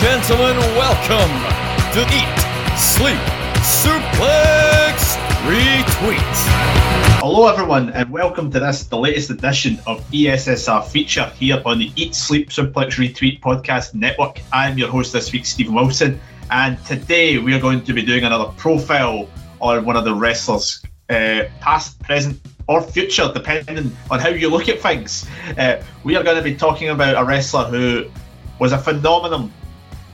gentlemen, welcome to Eat, Sleep, Suplex, Retweet. Hello, everyone, and welcome to this, the latest edition of ESSR feature here on the Eat, Sleep, Suplex, Retweet podcast network. I'm your host this week, Stephen Wilson, and today we are going to be doing another profile on one of the wrestlers, uh, past, present, or future, depending on how you look at things. Uh, we are going to be talking about a wrestler who was a phenomenon,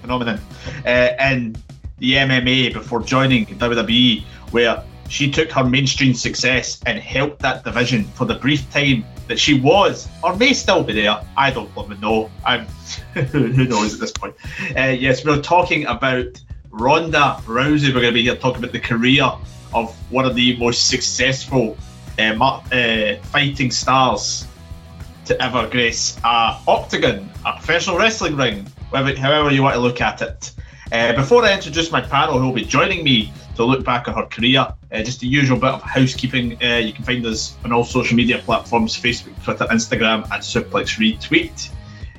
phenomenon uh, in the MMA before joining WWE, where she took her mainstream success and helped that division for the brief time that she was, or may still be there. I don't even know. I'm who knows at this point. Uh, yes, we're talking about Ronda Rousey. We're going to be here talking about the career of one of the most successful uh, uh, fighting stars to ever grace a octagon, a professional wrestling ring, however you want to look at it. Uh, before I introduce my panel who will be joining me to look back at her career, uh, just the usual bit of housekeeping. Uh, you can find us on all social media platforms Facebook, Twitter, Instagram, and Suplex Retweet.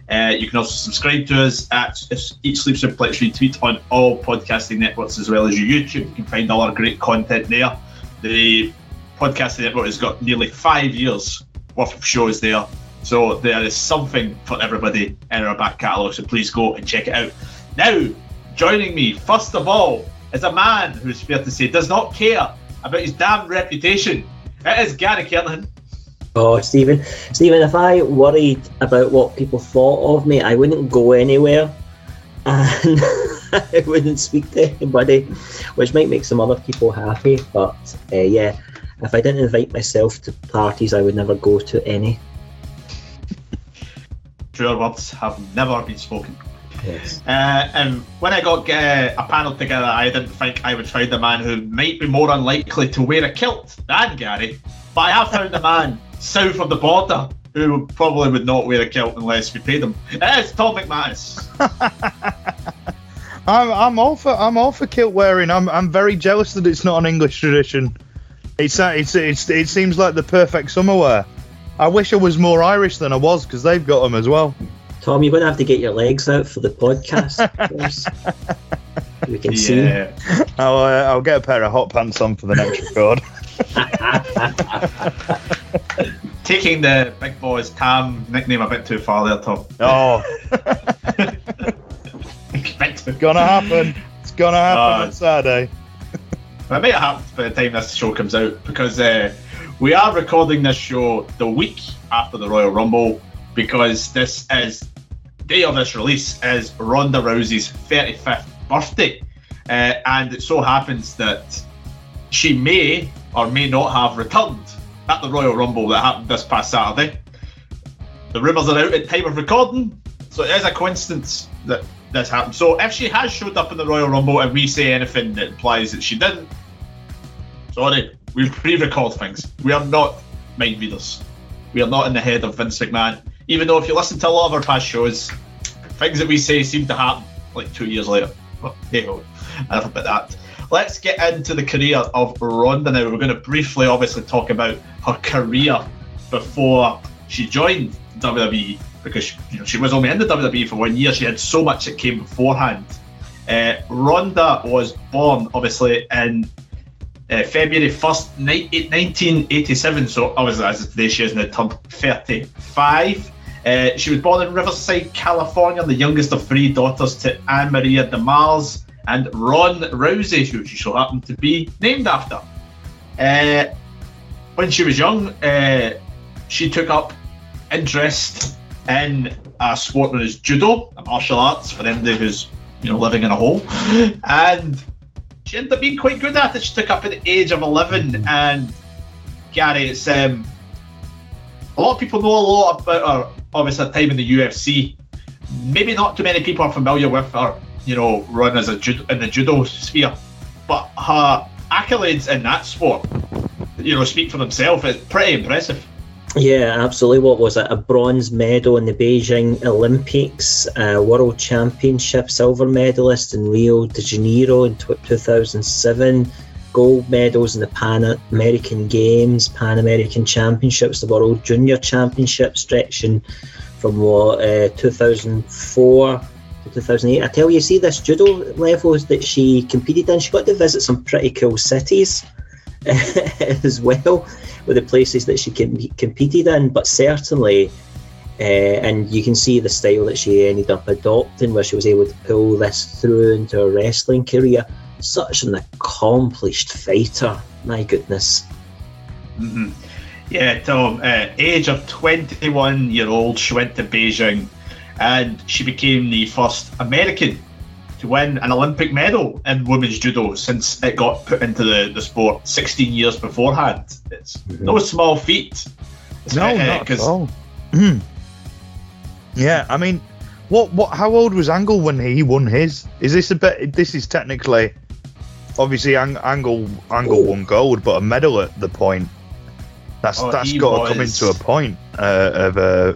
Uh, you can also subscribe to us at Eat Sleep Suplex Retweet on all podcasting networks as well as your YouTube. You can find all our great content there. The podcasting network has got nearly five years worth of shows there. So there is something for everybody in our back catalogue. So please go and check it out. Now, joining me, first of all, is a man who's fair to say does not care about his damn reputation. It is Gary Kernahan. Oh, Stephen. Stephen, if I worried about what people thought of me, I wouldn't go anywhere and I wouldn't speak to anybody, which might make some other people happy. But uh, yeah, if I didn't invite myself to parties, I would never go to any. Truer words have never been spoken. Yes. Uh, and when I got uh, a panel together, I didn't think I would find a man who might be more unlikely to wear a kilt than Gary. But I have found a man south of the border who probably would not wear a kilt unless we paid him. It is Tom McManus. I'm, I'm all for I'm all for kilt wearing. I'm I'm very jealous that it's not an English tradition. It's uh, it's, it's it seems like the perfect summer wear. I wish I was more Irish than I was because they've got them as well. Tom, you're going to have to get your legs out for the podcast. we can see. Yeah. I'll uh, I'll get a pair of hot pants on for the next record. Taking the big boys Tam nickname a bit too far there, Tom. Oh, it's gonna happen. It's gonna happen Uh, on Saturday. It might happen by the time this show comes out because uh, we are recording this show the week after the Royal Rumble because this is day of this release is Ronda Rousey's 35th birthday, uh, and it so happens that she may or may not have returned at the Royal Rumble that happened this past Saturday. The rumours are out at time of recording, so it is a coincidence that this happened. So if she has showed up in the Royal Rumble and we say anything that implies that she didn't, sorry, we pre-record things. We are not mind readers. We are not in the head of Vince McMahon. Even though if you listen to a lot of our past shows, things that we say seem to happen like two years later. But hey ho, enough about that. Let's get into the career of Ronda now. We're going to briefly, obviously, talk about her career before she joined WWE because she, you know, she was only in the WWE for one year. She had so much that came beforehand. Uh, Ronda was born, obviously, in uh, February 1st, ni- 1987. So, obviously, as of today, she is now turned 35. Uh, she was born in Riverside, California, the youngest of three daughters to Anne Maria DeMars and Ron Rousey, who she so happened to be named after. Uh, when she was young, uh, she took up interest in a sport known as judo, a martial arts for anybody who's you know living in a hole, and she ended up being quite good at it. She took up at the age of eleven, and Gary, it's um, a lot of people know a lot about her. Obviously, her time in the UFC. Maybe not too many people are familiar with her, you know, run as a judo, in the judo sphere, but her accolades in that sport, you know, speak for themselves. It's pretty impressive. Yeah, absolutely. What was it? A bronze medal in the Beijing Olympics, World Championship silver medalist in Rio de Janeiro in tw 2007, gold medals in the Pan American Games, Pan American Championships, the World Junior Championship, stretching from what uh, 2004 to 2008. I tell you, see this judo levels that she competed in. She got to visit some pretty cool cities as well, with the places that she com- competed in. But certainly, uh, and you can see the style that she ended up adopting, where she was able to pull this through into a wrestling career. Such an accomplished fighter, my goodness. Mm-hmm. Yeah, Tom. Uh, age of 21 year old, she went to Beijing, and she became the first American to win an Olympic medal in women's judo since it got put into the, the sport 16 years beforehand. It's mm-hmm. no small feat. No, uh, not at all. Yeah, I mean, what what? How old was Angle when he won his? Is this a bit? This is technically, obviously, Ang, Angle Angle won gold, but a medal at the point. That's oh, that's got was... to come into a point uh, of uh,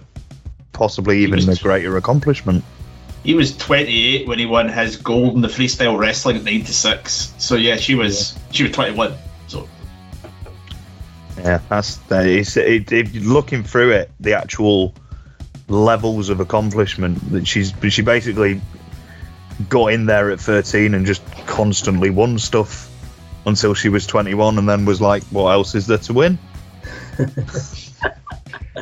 possibly even a greater accomplishment. He was 28 when he won his gold in the freestyle wrestling at 96. So yeah, she was yeah. she was 21. So yeah, that's it's, it, it, looking through it, the actual levels of accomplishment that she's she basically got in there at 13 and just constantly won stuff until she was 21 and then was like what else is there to win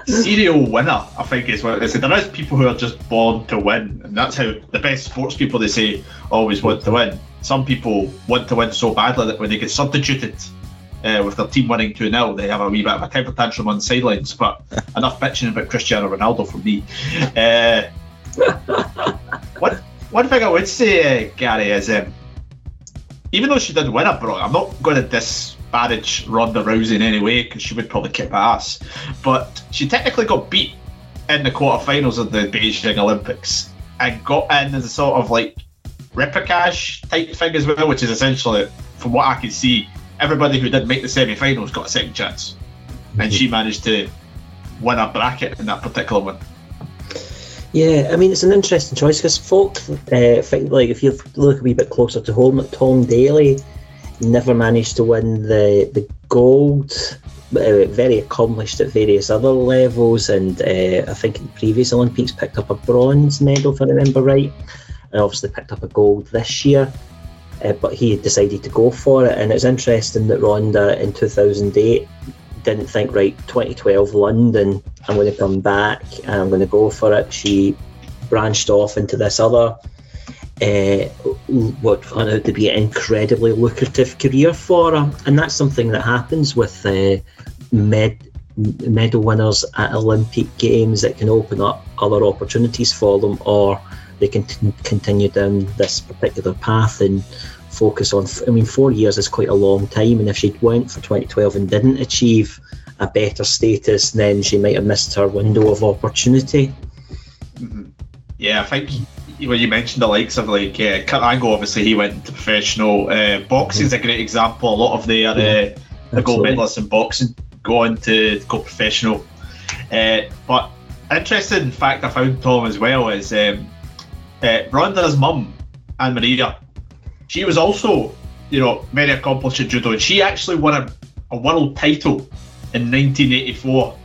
serial winner i think is what they say there is people who are just born to win and that's how the best sports people they say always want to win some people want to win so badly that when they get substituted uh, with their team winning 2 0, they have a wee bit of a temper tantrum on the sidelines. But enough bitching about Cristiano Ronaldo from me. Uh, one, one thing I would say, uh, Gary, is um, even though she did win a bro, I'm not going to disparage Ronda Rousey in any way because she would probably kick ass. But she technically got beat in the quarterfinals of the Beijing Olympics and got in as a sort of like repechage type thing as well, which is essentially, from what I can see, everybody who did make the semi-finals got a second chance, and she managed to win a bracket in that particular one. Yeah, I mean it's an interesting choice because folk uh, think like if you look a wee bit closer to home, Tom Daley never managed to win the the gold. Uh, very accomplished at various other levels, and uh, I think in previous Olympics picked up a bronze medal, if I remember right, and obviously picked up a gold this year uh, but he decided to go for it. And it's interesting that Ronda in 2008 didn't think, right, 2012 London, I'm going to come back and I'm going to go for it. She branched off into this other, uh, what turned out to be an incredibly lucrative career for her. And that's something that happens with uh, med medal winners at Olympic Games that can open up other opportunities for them, or they can t- continue down this particular path and focus on. I mean, four years is quite a long time, and if she went for 2012 and didn't achieve a better status, then she might have missed her window of opportunity. Mm-hmm. Yeah, I think when you mentioned the likes of like uh, Kurt Angle, obviously he went to professional. Uh, boxing is a great example. A lot of their uh, the gold medalists in boxing go on to go professional. Uh, but interesting fact I found Tom as well is um, uh, Ronda's mum, Anne Maria, she was also, you know, very accomplished at judo, and she actually won a, a world title in 1984,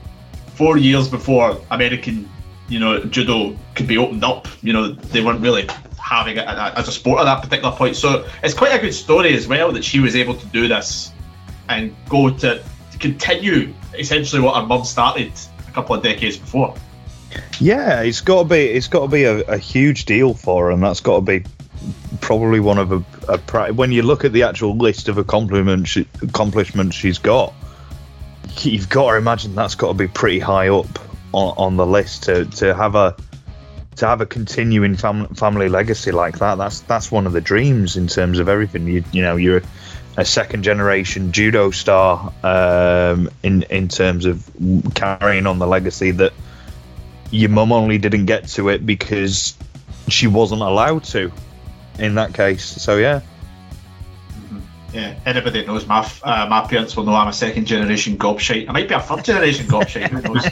four years before American, you know, judo could be opened up. You know, they weren't really having it as a sport at that particular point. So it's quite a good story as well that she was able to do this and go to, continue essentially what her mum started a couple of decades before. Yeah, it's got to be it's got to be a, a, huge deal for her, and that's got to be probably one of a, a when you look at the actual list of accomplishments she, accomplishments she's got. You've got to imagine that's got to be pretty high up on, the list to, to have a to have a continuing fam- family legacy like that. That's that's one of the dreams in terms of everything. You you know you're a second generation judo star um, in in terms of carrying on the legacy that your mum only didn't get to it because she wasn't allowed to in that case so yeah. Yeah, anybody that knows my uh, my parents will know I'm a second generation gobshite. I might be a third generation gobshite. Who knows?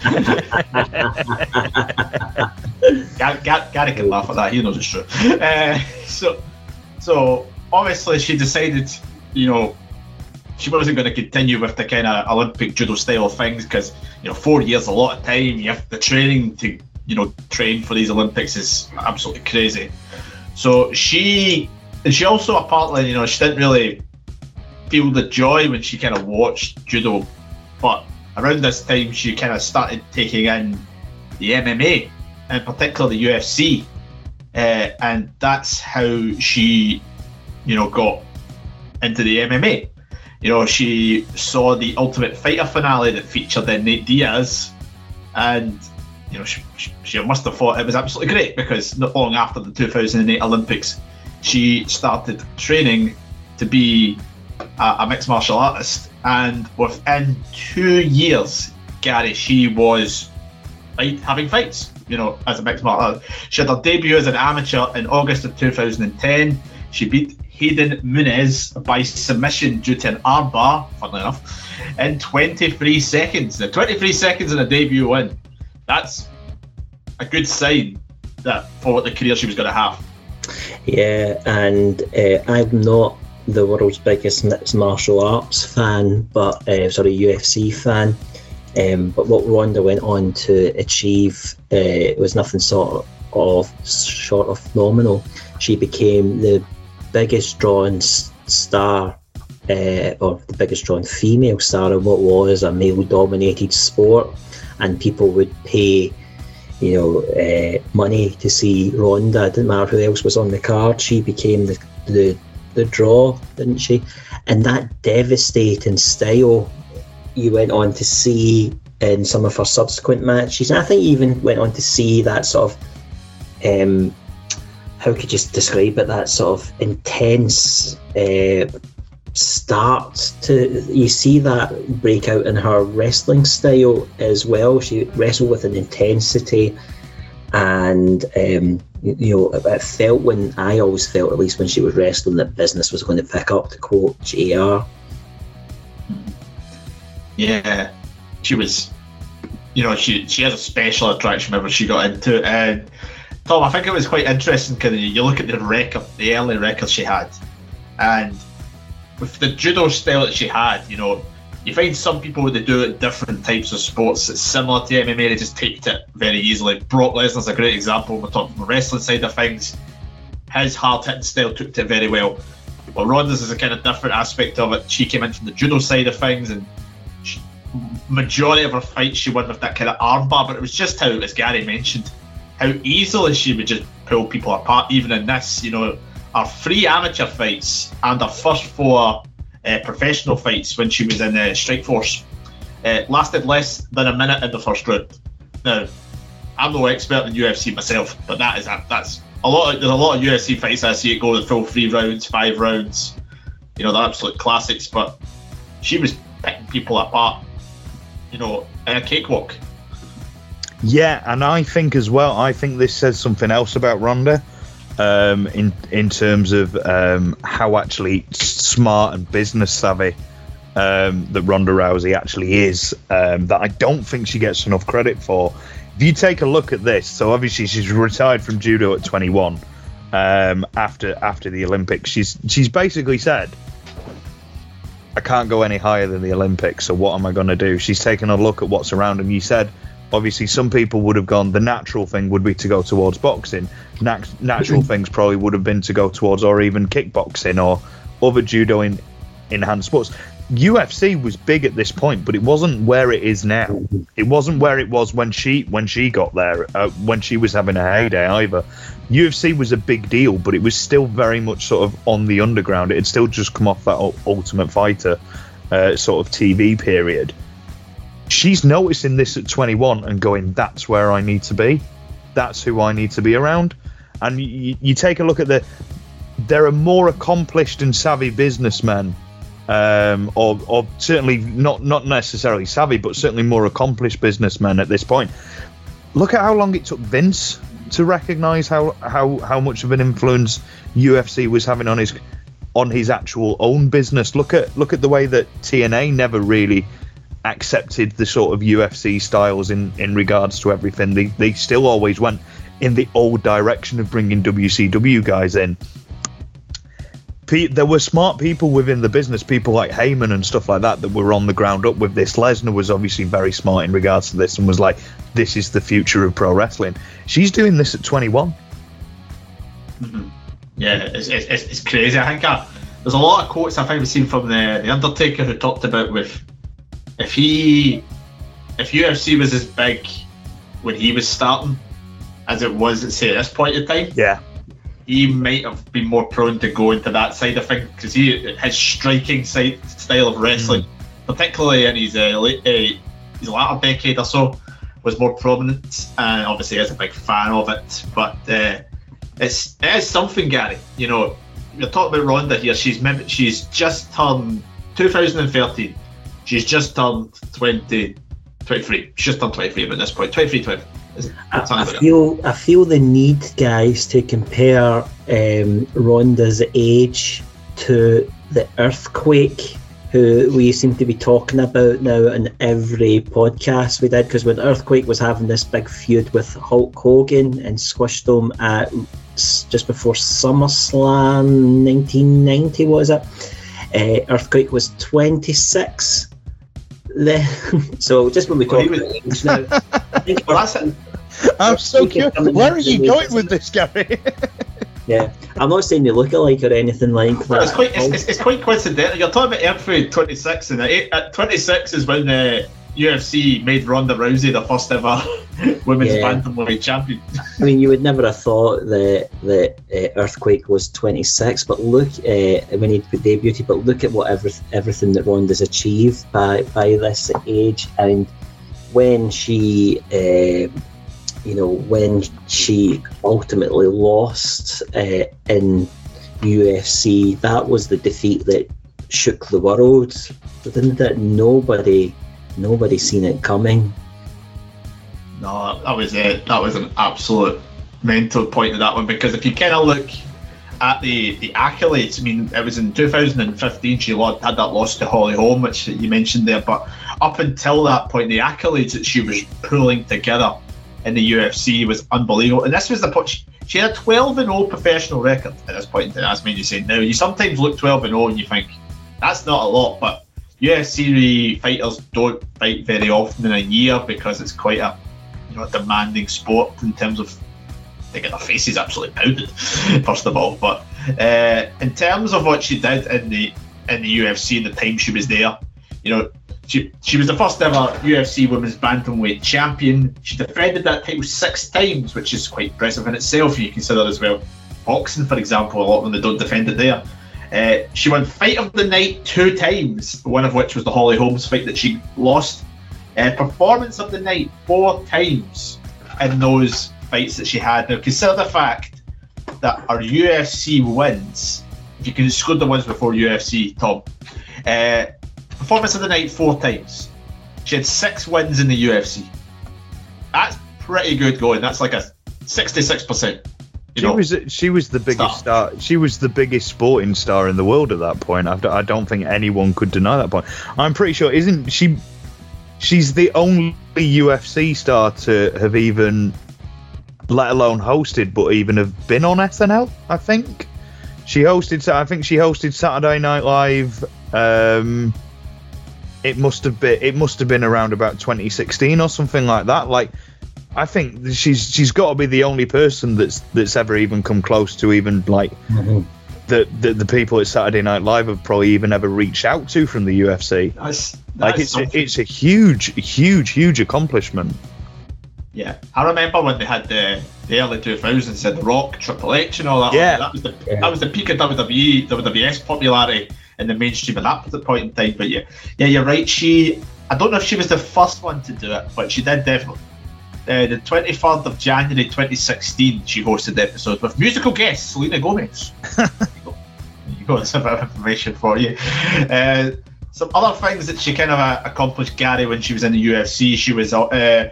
Gary, Gary, can laugh at that. He knows it's true. Uh, so, so obviously she decided, you know, she wasn't going to continue with the kind of Olympic judo style things because you know four years a lot of time. You have the training to you know, train for these Olympics is absolutely crazy. So she, and she also apparently, you know, she didn't really feel the joy when she kind of watched judo, but around this time she kind of started taking in the MMA in particular the UFC, uh, and that's how she, you know, got into the MMA. You know, she saw the Ultimate Fighter finale that featured then Nate Diaz, and you know, she, she must have thought it was absolutely great because not long after the 2008 Olympics, she started training to be a, mixed martial artist, and within two years, Gary, she was fight, having fights. You know, as a mixed martial artist, she had her debut as an amateur in August of 2010. She beat Hayden Munoz by submission due to an armbar, funnily enough, in 23 seconds. The 23 seconds in a debut win. That's a good sign that for what the career she was going to have. Yeah, and uh, I'm not the world's biggest mixed martial arts fan, but uh, sorry, UFC fan. Um, but what Ronda went on to achieve uh, was nothing sort of short of phenomenal. She became the biggest drawn star, uh, or the biggest drawn female star in what was a male-dominated sport, and people would pay, you know, uh, money to see Ronda. It didn't matter who else was on the card. She became the the the draw, didn't she? And that devastating style you went on to see in some of her subsequent matches. And I think you even went on to see that sort of um, how could you describe it? That sort of intense uh, start to you see that breakout in her wrestling style as well. She wrestled with an intensity, and um, you know it felt when I always felt at least when she was wrestling that business was going to pick up. To quote Jr. Yeah, she was. You know, she she has a special attraction whenever she got into it, and Tom, I think it was quite interesting because you look at the record, the early records she had, and with the judo style that she had, you know, you find some people that do it different types of sports that's similar to MMA, they just take it very easily. Brock Lesnar's a great example. We're talking the wrestling side of things. His hard hitting style took to it very well. Well, Ronda's is a kind of different aspect of it. She came in from the judo side of things, and she, majority of her fights she won with that kind of armbar. But it was just how, as Gary mentioned, how easily she would just pull people apart. Even in this, you know, our three amateur fights and our first four uh, professional fights when she was in uh, Strikeforce uh, lasted less than a minute in the first round. Now, I'm no expert in UFC myself, but that is that's a lot. Of, there's a lot of UFC fights I see it go the full three rounds, five rounds. You know, the absolute classics. But she was picking people apart. You know, in a cakewalk. Yeah, and I think as well. I think this says something else about Ronda, um, in in terms of um, how actually smart and business savvy um, that Ronda Rousey actually is. Um, that I don't think she gets enough credit for. If you take a look at this, so obviously she's retired from judo at 21 um, after after the Olympics. She's she's basically said. I can't go any higher than the Olympics, so what am I going to do? She's taken a look at what's around, and you said obviously some people would have gone the natural thing would be to go towards boxing Nat- natural things probably would have been to go towards or even kickboxing or other judo in enhanced sports UFC was big at this point, but it wasn't where it is now. It wasn't where it was when she when she got there, uh, when she was having a heyday either. UFC was a big deal, but it was still very much sort of on the underground. It had still just come off that Ultimate Fighter uh, sort of TV period she's noticing this at 21 and going, that's where I need to be. That's who I need to be around. And you, you take a look at the, there are more accomplished and savvy businessmen, um, or, or certainly not not necessarily savvy, but certainly more accomplished businessmen at this point. Look at how long it took Vince to recognise how, how how much of an influence UFC was having on his on his actual own business. Look at look at the way that TNA never really accepted the sort of UFC styles in, in regards to everything. They, they still always went in the old direction of bringing WCW guys in. pe- there were smart people within the business, people like Heyman and stuff like that, that were on the ground up with this. Lesnar was obviously very smart in regards to this and was like, "This is the future of pro wrestling." She's doing this at 21. Mm-hmm. Yeah, it's, it's, it's, crazy. I think I, there's a lot of quotes I think we've seen from the, the Undertaker who talked about with if he if UFC was as big when he was starting as it was at say at this point in time, Yeah, he might have been more prone to go into that side of things because he his striking side, style of wrestling, particularly in his uh, late, uh, his latter decade or so, was more prominent, and obviously is a big fan of it. But uh, it's it is something, Gary. You know, you're talking about Ronda here. She's she's just turned 2013. She's just turned 20, 23. She's just turned 23 at this point. 23, 20. I, I feel I feel the need, guys, to compare um, Ronda's age to the earthquake, who we seem to be talking about now in every podcast we did. Because when Earthquake was having this big feud with Hulk Hogan and squished him at just before SummerSlam 1990, was it? Uh, Earthquake was 26. So just when we talk he about age now, I think Well, that's it. I'm so curious. Where are you going with this, Gary? Yeah, I'm not saying they look alike or anything like that. Well, it's quite it's, it's, it's quite coincidental. You're talking about Earthquake 26, and uh, at, at uh, 26 is when the UFC made Ronda Rousey the first ever women's Yeah. bantamweight champion. I mean, you would never have thought that that uh, Earthquake was 26, but look uh, when he debuted. But look at what every, everything that Ronda's achieved by by this age, and when she, uh, you know, when she ultimately lost uh, in UFC, that was the defeat that shook the world, didn't it? Nobody, nobody seen it coming. No, that was it. That was an absolute mental point of that one because if you kind of look at the the accolades, I mean, it was in 2015 she had that loss to Holly Holm, which you mentioned there, but up until that point, the accolades that she was pulling together in the UFC was unbelievable. And this was the point. She, had a 12 and 0 professional record at this point. And that's me you saying now. You sometimes look 12 and 0 and you think that's not a lot, but UFC fighters don't fight very often in a year because it's quite a you know, demanding sport in terms of they get their faces absolutely pounded, first of all. But uh, in terms of what she did in the in the UFC and the time she was there, you know, she she was the first ever UFC Women's Bantamweight champion. She defended that title six times, which is quite impressive in itself. You consider as well boxing, for example, a lot of them they don't defend it there. Uh, she won Fight of the Night two times, one of which was the Holly Holmes fight that she lost. Uh, performance of the night four times in those fights that she had. Now, consider the fact that our UFC wins, if you can exclude the ones before UFC, Tom, uh, performance of the night four times. She had six wins in the UFC. That's pretty good going. That's like a 66%. You She know, was she was the biggest star. She was the biggest sporting star in the world at that point. I, I don't think anyone could deny that point. I'm pretty sure, isn't she? She's the only UFC star to have even, let alone hosted, but even have been on SNL. I think she hosted. I think she hosted Saturday Night Live. Um, it must have been. It must have been around about 2016 or something like that. Like I think she's she's got to be the only person that's that's ever even come close to even like mm-hmm. the, the the people at Saturday Night Live have probably even ever reached out to from the UFC. that's, Like it's something. it's a huge huge huge accomplishment. Yeah, I remember when they had the, the early 2000s, had The Rock, Triple H, and all that. Yeah. that was the Yeah. that was the peak of WWE, WWF popularity in the mainstream at that point in time. But yeah, yeah, you're right. She, I don't know if she was the first one to do it, but she did definitely. Uh, the 23rd of January 2016, she hosted the episode with musical guest Selena Gomez. there you go, that's a bit of information for you. Uh, some other things that she kind of uh, accomplished, Gary, when she was in the UFC, she was uh,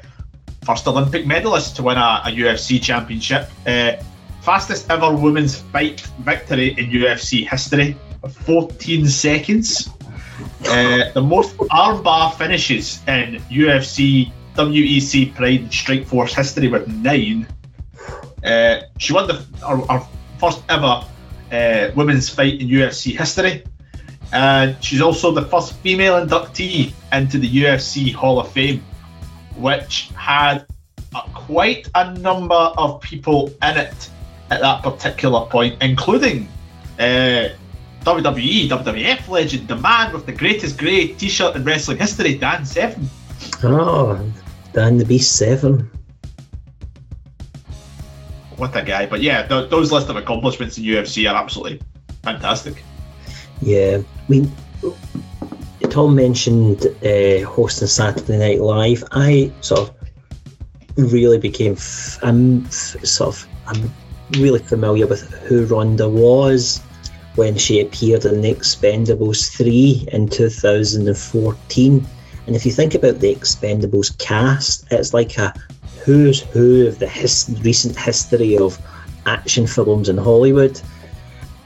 first Olympic medalist to win a, a UFC championship. Uh, fastest ever women's fight victory in UFC history 14 seconds. Uh, the most armbar finishes in UFC, WEC Pride Strikeforce history with nine. Uh, she won the our, our first ever uh, women's fight in UFC history. And she's also the first female inductee into the UFC Hall of Fame, which had a, quite a number of people in it at that particular point, including uh, WWE, WWF legend, the man with the greatest grey t shirt in wrestling history, Dan Severn. Oh, Dan the Beast Severn. What a guy. But yeah, th- those list of accomplishments in UFC are absolutely fantastic. Yeah, I mean, Tom mentioned uh, hosting Saturday Night Live. I sort of really became, f- I'm f- sort of, I'm really familiar with who Ronda was when she appeared in The Expendables 3 in 2014. And if you think about the Expendables cast, it's like a who's who of the his- recent history of action films in Hollywood.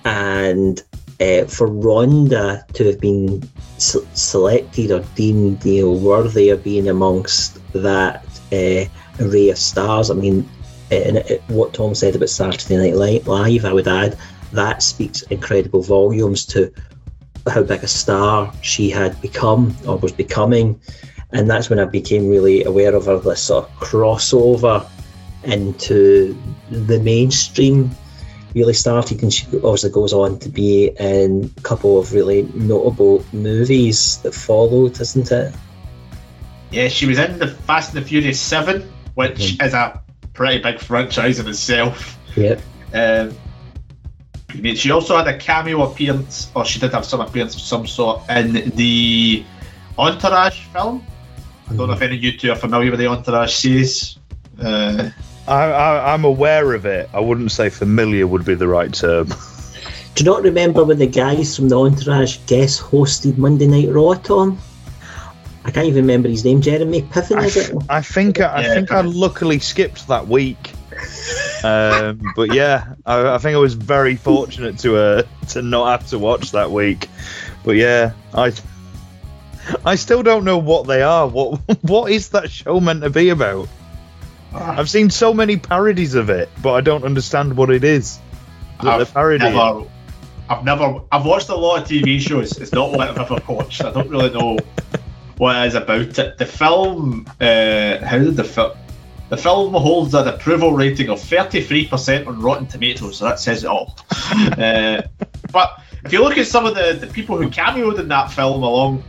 And uh, for Ronda to have been selected or deemed you know, worthy of being amongst that uh, array of stars, I mean, and it, what Tom said about Saturday Night Live, I would add that speaks incredible volumes to how big a star she had become or was becoming. And that's when I became really aware of her this sort of crossover into the mainstream really started and she obviously goes on to be in a couple of really notable movies that followed, isn't it? Yeah, she was in the Fast and the Furious 7, which is a pretty big franchise in itself. Yep. Um, she also had a cameo appearance, or she did have some appearance of some sort in the Entourage film. I don't know if any of you two are familiar with the Entourage series. Uh, I, I, I'm aware of it. I wouldn't say familiar would be the right term. Do you not remember when the guys from the Entourage guest hosted Monday Night Raw, Tom? I can't even remember his name. Jeremy Piven, I, is it? I think I Yeah, think I luckily skipped that week. Um, but yeah, I, I think I was very fortunate to uh, to not have to watch that week. But yeah, I I still don't know what they are. What what is that show meant to be about? I've seen so many parodies of it, but I don't understand what it is. I've parody. never, I've never, I've watched a lot of TV shows. It's not what I've ever watched. I don't really know what it is about it. The film, uh, how did the film? The film holds an approval rating of 33% on Rotten Tomatoes, so that says it all. uh, but if you look at some of the, the people who cameoed in that film along,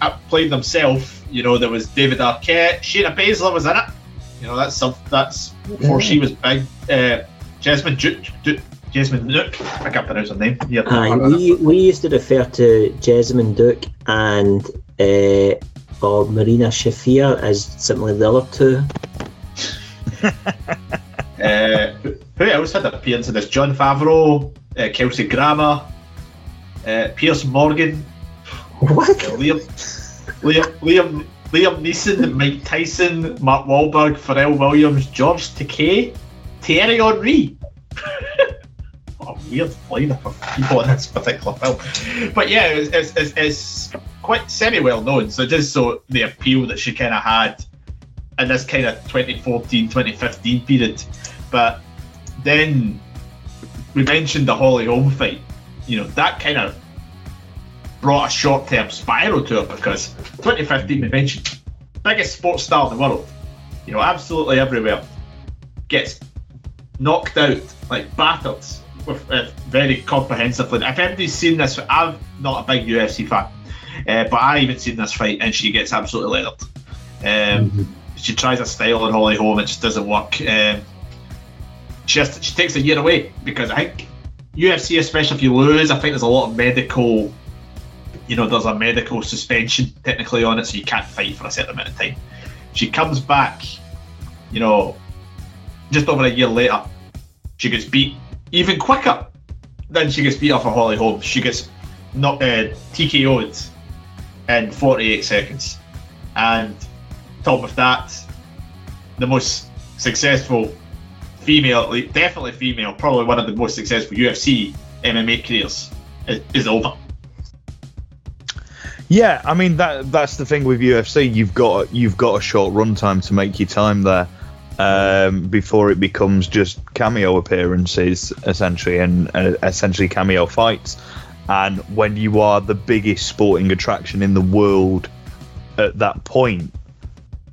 uh, played themselves, you know, there was David Arquette, Shayna Baszler was in it. You know, that's that's before she was big. Uh, Jasmine Duke, Duke, Jasmine Nook, I can't pronounce her name. Yeah, Aye, we, we used to refer to Jasmine Duke and uh, or Marina Shafir as simply the other two. Uh, who- else had an appearance in this? John Favreau, uh, Kelsey Grammer, uh, Piers Morgan, What? Liam, Liam, Liam, Liam Neeson, Mike Tyson, Mark Wahlberg, Pharrell Williams, George Takei, Thierry Henry. what a weird lineup of people in this particular film. But yeah, it's, it's, it's, it's quite semi well known. So just so the appeal that she kind of had in this kind of 2014 2015 period. But then we mentioned the Holly Holm fight. You know, that kind of brought a short term spiral to it because 2015 we mentioned biggest sports star in the world. You know, absolutely everywhere. Gets knocked out, like battered, with uh, very comprehensively. If anybody's seen this, I'm not a big UFC fan, uh, but I even seen this fight and she gets absolutely leathered. Um, She tries a style on Holly Holm, it just doesn't work. Um, she, has to- she takes a year away because I think UFC, especially if you lose, I think there's a lot of medical you know, there's a medical suspension technically on it, so you can't fight for a certain amount of time. She comes back, you know, just over a year later. She gets beat even quicker than she gets beat off of Holly Holm. She gets knocked, uh, TKO'd in 48 seconds, and top of that, the most successful female, definitely female, probably one of the most successful UFC MMA careers is, over. Yeah, I mean that that's the thing with UFC. You've got you've got a short run time to make your time there. um, before it becomes just cameo appearances, essentially, and uh, essentially cameo fights. And when you are the biggest sporting attraction in the world at that point,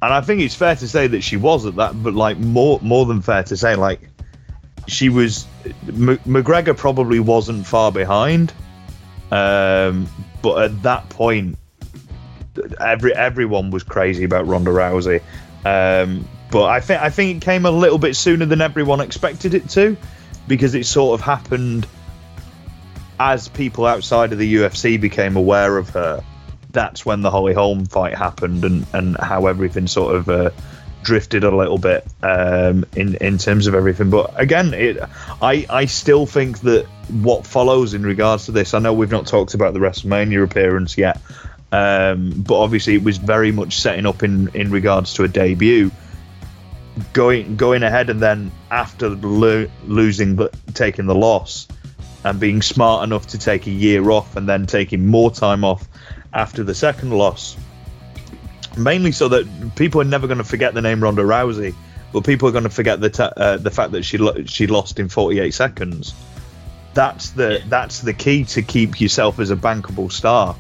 and I think it's fair to say that she was at that, but like more more than fair to say, like she was. M- McGregor probably wasn't far behind, um, but at that point, every everyone was crazy about Ronda Rousey. Um, but I think I think it came a little bit sooner than everyone expected it to, because it sort of happened as people outside of the UFC became aware of her. That's when the Holly Holm fight happened, and and how everything sort of. Uh, drifted a little bit um, in in terms of everything. But again, it I I still think that what follows in regards to this. I know we've not talked about the WrestleMania appearance yet, um, but obviously it was very much setting up in in regards to a debut. Going going ahead and then after lo- losing but taking the loss and being smart enough to take a year off and then taking more time off after the second loss mainly so that people are never going to forget the name Ronda Rousey, but people are going to forget the ta- uh, the fact that she lo- she lost in 48 seconds. That's the that's the key to keep yourself as a bankable star.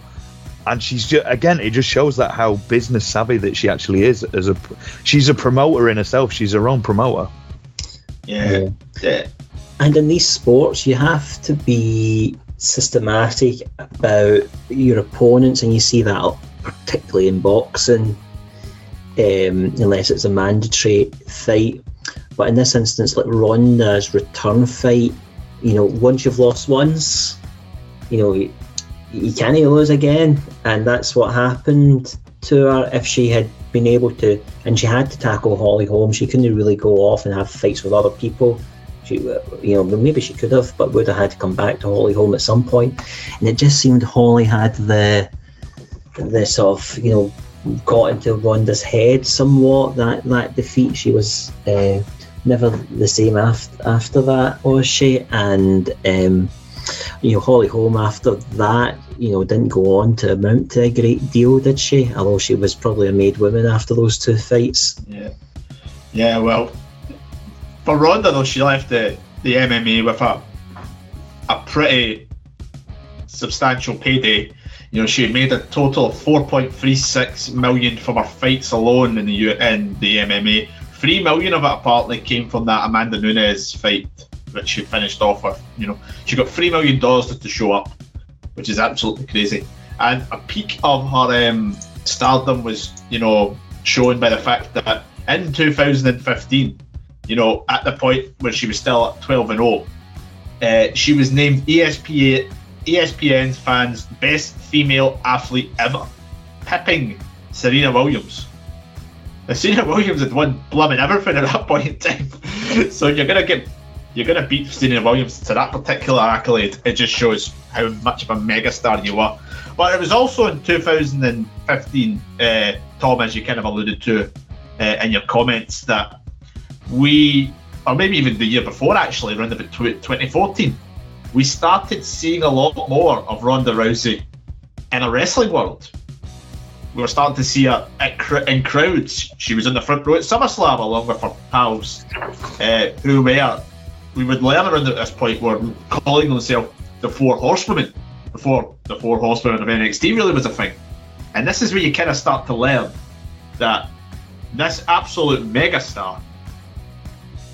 And she's just again, it just shows that how business savvy that she actually is. As a she's a promoter in herself. She's her own promoter. Yeah. yeah. And in these sports, you have to be systematic about your opponents, and you see that particularly in boxing, um, unless it's a mandatory fight. But in this instance, like Ronda's return fight, you know, once you've lost once, you know, you, you can't lose again, and that's what happened to her. If she had been able to, and she had to tackle Holly Holm, she couldn't really go off and have fights with other people. She, you know, maybe she could have, but would have had to come back to Holly Holm at some point. And it just seemed Holly had the this of you know got into Ronda's head somewhat. That that defeat, she was uh, never the same after after that, was she? And um, you know, Holly Holm after that, you know, didn't go on to amount to a great deal, did she? Although she was probably a made woman after those two fights. Yeah, yeah. Well, for Ronda though, she left the the MMA with a a pretty substantial payday you know, she made a total of 4.36 million from her fights alone in the U- in the MMA. Three million of it apparently came from that Amanda Nunes fight, which she finished off with. You know, she got three million dollars to, show up, which is absolutely crazy. And a peak of her um, stardom was, you know, shown by the fact that in 2015, you know, at the point where she was still at 12 and 0, uh, she was named ESPN ESPN's fans' best female athlete ever, pipping Serena Williams. Now, Serena Williams had won blooming everything at that point in time, so you're gonna get you're gonna beat Serena Williams to that particular accolade. It just shows how much of a megastar you are. But it was also in 2015, uh, Tom, as you kind of alluded to uh, in your comments, that we, or maybe even the year before, actually, around about 2014 we started seeing a lot more of Ronda Rousey in a wrestling world. We were starting to see her in crowds. She was in the front row at SummerSlam along with her pals, uh, who were, we would learn around at this point, were calling themselves the Four Horsewomen before the Four Horsewomen of NXT really was a thing. And this is where you kind of start to learn that this absolute megastar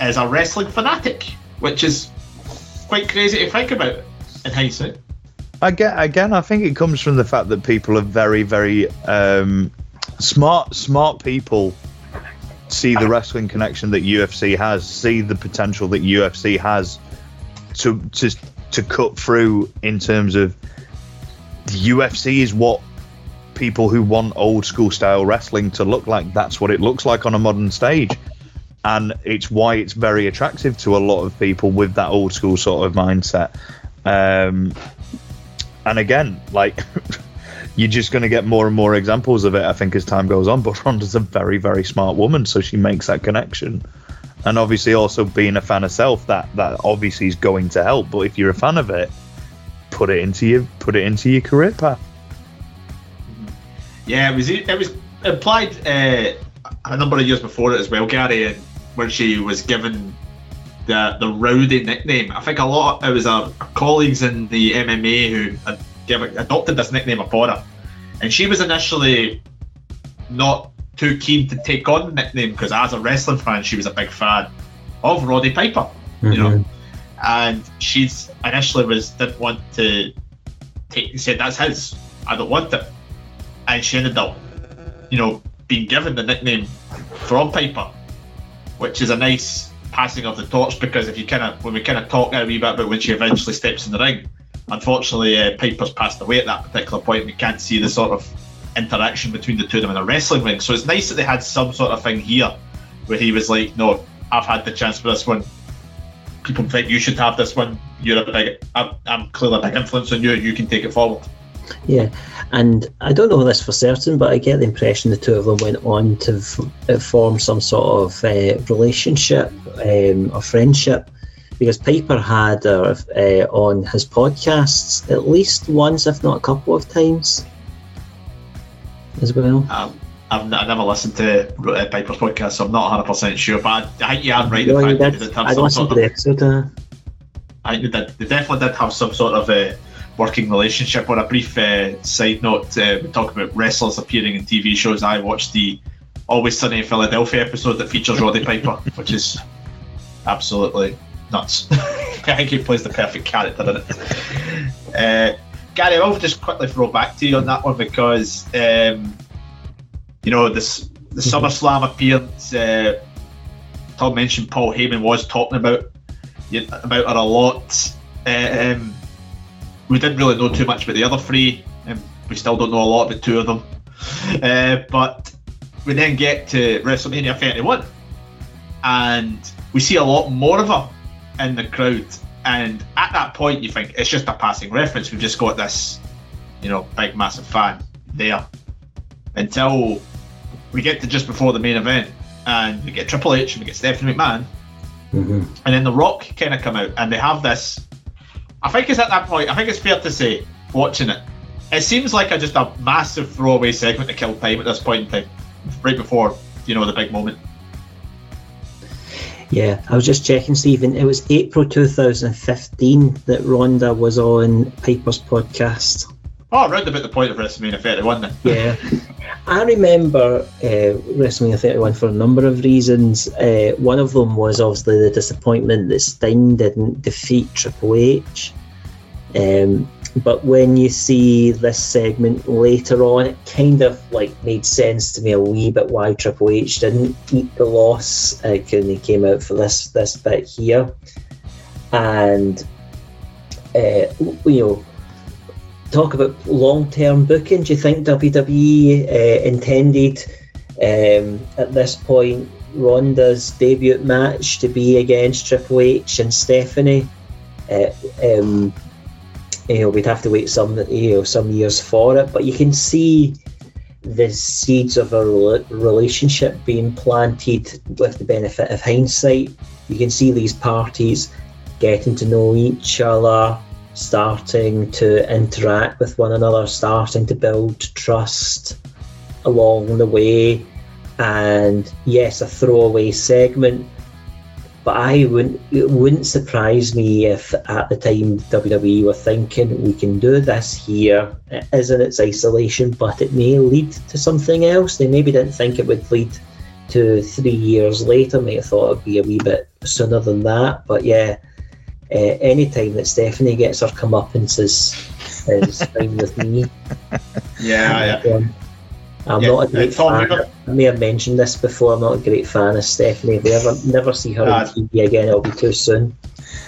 is a wrestling fanatic, which is quite crazy to think about in hindsight. Again, again, I think it comes from the fact that people are very, very um, smart. Smart people see the wrestling connection that UFC has, see the potential that UFC has to to to cut through in terms of the UFC is what people who want old school style wrestling to look like. That's what it looks like on a modern stage and it's why it's very attractive to a lot of people with that old school sort of mindset. Um, and again, like you're just going to get more and more examples of it, I think, as time goes on. But Ronda's a very, very smart woman, so she makes that connection. And obviously, also being a fan herself, that that obviously is going to help. But if you're a fan of it, put it into your put it into your career path. Yeah, it was it was implied uh, a number of years before it as well, Gary. And when she was given the the rowdy nickname. I think a lot it was our colleagues in the MMA who given, adopted this nickname upon her, and she was initially not too keen to take on the nickname because as a wrestling fan, she was a big fan of Roddy Piper, you know, mm-hmm. and she's initially was didn't want to take said that's his. I don't want it, and she ended up, you know, being given the nickname from Piper, which is a nice passing of the torch because if you kind of when we kind of talk a wee bit about when she eventually steps in the ring, unfortunately uh, Piper's passed away at that particular point. We can't see the sort of interaction between the two of them in a wrestling ring. So it's nice that they had some sort of thing here where he was like, "No, I've had the chance for this one. People think you should have this one. You're a big, I'm, I'm clearly a big influence on you. You can take it forward." Yeah, and I don't know this for certain, but I get the impression the two of them went on to f- uh, form some sort of uh, relationship um, or friendship because Piper had her uh, on his podcasts at least once, if not a couple of times, as well. Um, I've, I never listened to uh, Piper's podcast, so I'm not 100 percent sure. But I, I think you are right. No, the fact that did. they did have I some sort to of episode. Uh, I think they, did, they definitely did have some sort of a working relationship. On a brief uh, side note, uh, we talk about wrestlers appearing in TV shows. I watched the Always Sunny in Philadelphia episode that features Roddy Piper, which is absolutely nuts. I think he plays the perfect character in it. Uh, Gary, I'll just quickly throw back to you on that one because um, you know this the SummerSlam appearance. Uh, Tom mentioned Paul Heyman was talking about about her a lot. Uh, um, we didn't really know too much about the other three. Um, we still don't know a lot about two of them. Uh, but we then get to WrestleMania 31, and we see a lot more of her in the crowd. And at that point, you think it's just a passing reference. We've just got this, you know, big massive fan there. Until we get to just before the main event, and we get Triple H and we get Stephanie McMahon, mhm. and then The Rock kind of come out, and they have this. I think it's at that point. I think it's fair to say, watching it, it seems like a, just a massive throwaway segment to kill time at this point in time, right before you know the big moment. Yeah, I was just checking, Stephen. It was April 2015 that Ronda was on Piper's podcast. Oh, around about the point of WrestleMania 31 then. Yeah, I remember uh, WrestleMania 31 for a number of reasons. Uh, one of them was obviously the disappointment that Sting didn't defeat Triple H. Um, but when you see this segment later on, it kind of like made sense to me a wee bit why Triple H didn't eat the loss uh, when he came out for this this bit here, and uh, you know talk about long term booking. Do you think WWE uh, intended um, at this point Ronda's debut match to be against Triple H and Stephanie? Uh, um, you know, we'd have to wait some you know some years for it, but you can see the seeds of a relationship being planted with the benefit of hindsight. You can see these parties getting to know each other, starting to interact with one another, starting to build trust along the way. And yes, a throwaway segment, but I wouldn't. It wouldn't surprise me if at the time WWE were thinking we can do this here. It is in its isolation, but it may lead to something else. They maybe didn't think it would lead to three years later. May have thought it'd be a wee bit sooner than that. But yeah, uh, any time that Stephanie gets her comeuppance is is fine with me. Yeah, yeah. Um, I'm Yeah, not a great uh, fan. you're- I may have mentioned this before. I'm not a great fan of Stephanie. If we ever never see her Ah. on TV again, it'll be too soon.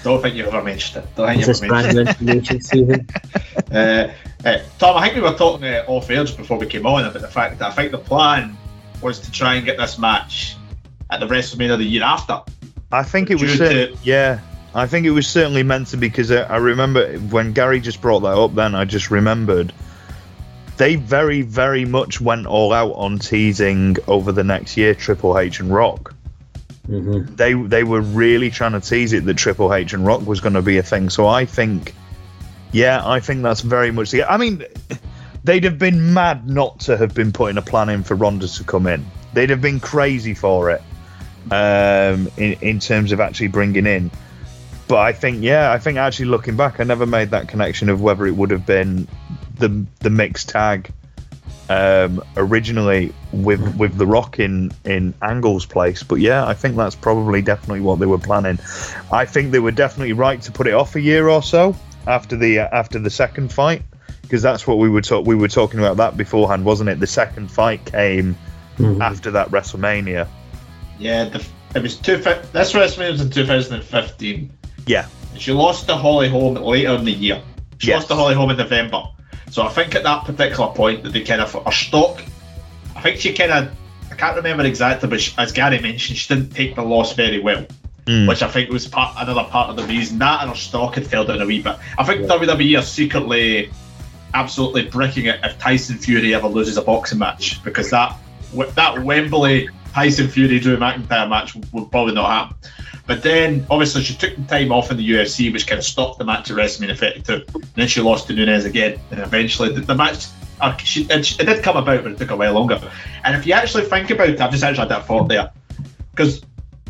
Don't think you ever mentioned it. Don't think Is you this ever mentioned random information, Stephen? it. Uh, uh, Tom, I think we were talking uh, off air just before we came on about the fact that I think the plan was to try and get this match at the WrestleMania the year after. I think it was Due to- yeah. I think it was certainly meant to because I, I remember when Gary just brought that up. Then I just remembered they very very much went all out on teasing over the next year Triple H and Rock. hmm They they were really trying to tease it that Triple H and Rock was going to be a thing. So I think, yeah, I think that's very much the. I mean, they'd have been mad not to have been putting a plan in for Ronda to come in. They'd have been crazy for it. um, in in terms of actually bringing in. But I think, yeah, I think actually looking back, I never made that connection of whether it would have been the the mixed tag um, originally with with the Rock in in Angle's place. But yeah, I think that's probably definitely what they were planning. I think they were definitely right to put it off a year or so after the uh, after the second fight because that's what we were talk we were talking about that beforehand, wasn't it? The second fight came Mhm. after that WrestleMania. Yeah, the, it was two. This WrestleMania was in 2015. Yeah, She lost to Holly Holm later in the year. She Yes. lost to Holly Holm in November. So I think at that particular point that they kind of her stock. I think she kind of. I can't remember exactly, but she, as Gary mentioned, she didn't take the loss very well, Mm. which I think was part another part of the reason that and her stock had fell down a wee bit. I think WWE are secretly absolutely bricking it if Tyson Fury ever loses a boxing match because that that Wembley Tyson Fury Drew McIntyre match would probably not happen. But then obviously she took the time off in the UFC, which kind of stopped the match at WrestleMania 32. And then she lost to Nunes again, and eventually the, the match. Uh, she, it, it did come about, but it took a while longer. And if you actually think about it, I've just actually had that thought there because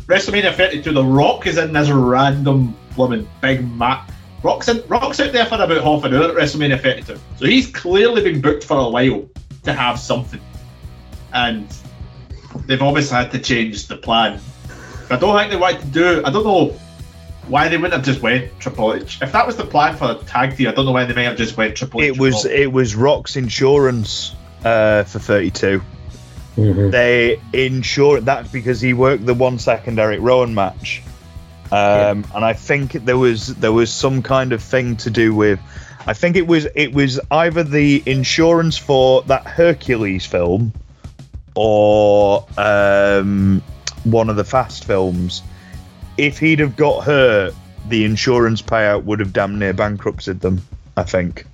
WrestleMania 32, The Rock is in this random woman, big Matt. Rock's, in, Rock's out there for about half an hour at WrestleMania 32. So he's clearly been booked for a while to have something. And they've obviously had to change the plan. I don't think they wanted to do, I don't know why they wouldn't have just went Triple H. If that was the plan for the tag team, I don't know why they may have just went Triple H. it was Rock. it was Rock's insurance uh, for 32. Mhm. They insure that because he worked the one second Erick Rowan match, um, and I think there was there was some kind of thing to do with. I think it was it was either the insurance for that Hercules film, or um, one of the Fast films. If he'd have got hurt, the insurance payout would have damn near bankrupted them. I think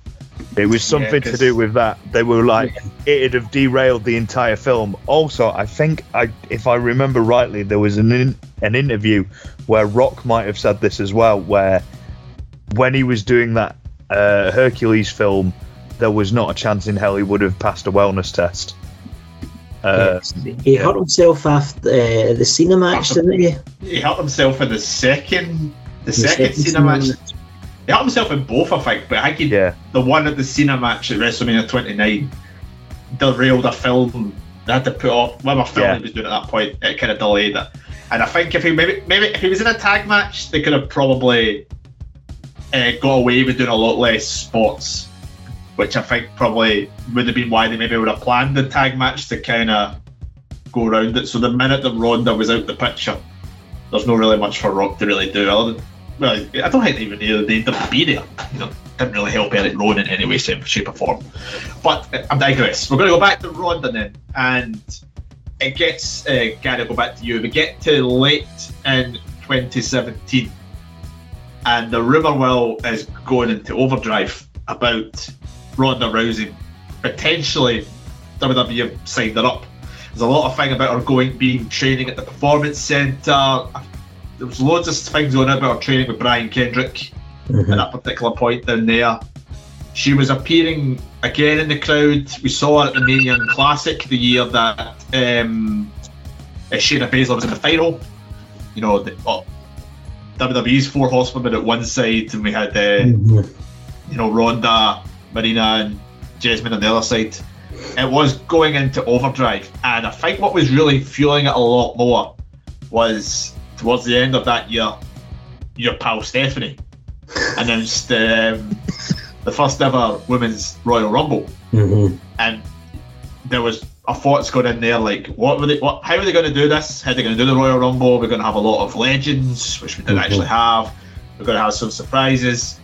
it was something to do with that. They were like, it'd have derailed the entire film. Also, I think I, if I remember rightly, there was an in, an interview where Rock might have said this as well, where when he was doing that uh, Hercules film, there was not a chance in hell he would have passed a wellness test. Uh, he hurt himself after uh, the Cena match, didn't he? He hurt himself in the second, the, The second Cena match. He hurt himself in both, I think, but I think yeah, the one at the Cena match at WrestleMania 29 derailed a film. They had to put off whatever film Yeah. he was doing at that point. It kind of delayed it. And I think if he maybe maybe if he was in a tag match, they could have probably uh, got away with doing a lot less spots, which I think probably would have been why they maybe would have planned the tag match to kind of go around it. So the minute that Ronda was out the picture, there's no really much for Rock to really do. Other than, well, I don't think they even needed they be there. You know, didn't really help Erick Rowan in any way, shape, or form. But uh, I digress. We're going to go back to Ronda then, and it gets uh, Gary. Go back to you. We get to late in 2017, and the rumor will is going into overdrive about Ronda Rousey potentially WWE have signed her up. There's a lot of thing about her going being training at the performance center. There was loads of things going on about her training with Brian Kendrick Mhm. at that particular point down there. She was appearing again in the crowd. We saw her at the Mae Young Classic the year that um, uh, Shayna Baszler was in the final. You know, the, oh, WWE's four horsewomen at one side, and we had uh, Mhm. you know, Ronda, Marina, and Jessamyn on the other side. It was going into overdrive, and I think what was really fueling it a lot more was towards the end of that year, your pal Stephanie announced um, the first ever women's Royal Rumble, Mhm. and there was a thoughts going in there like, what were they? What? How are they going to do this? How are they going to do the Royal Rumble? We're going to have a lot of legends, which we didn't Mhm. actually have. We're going to have some surprises,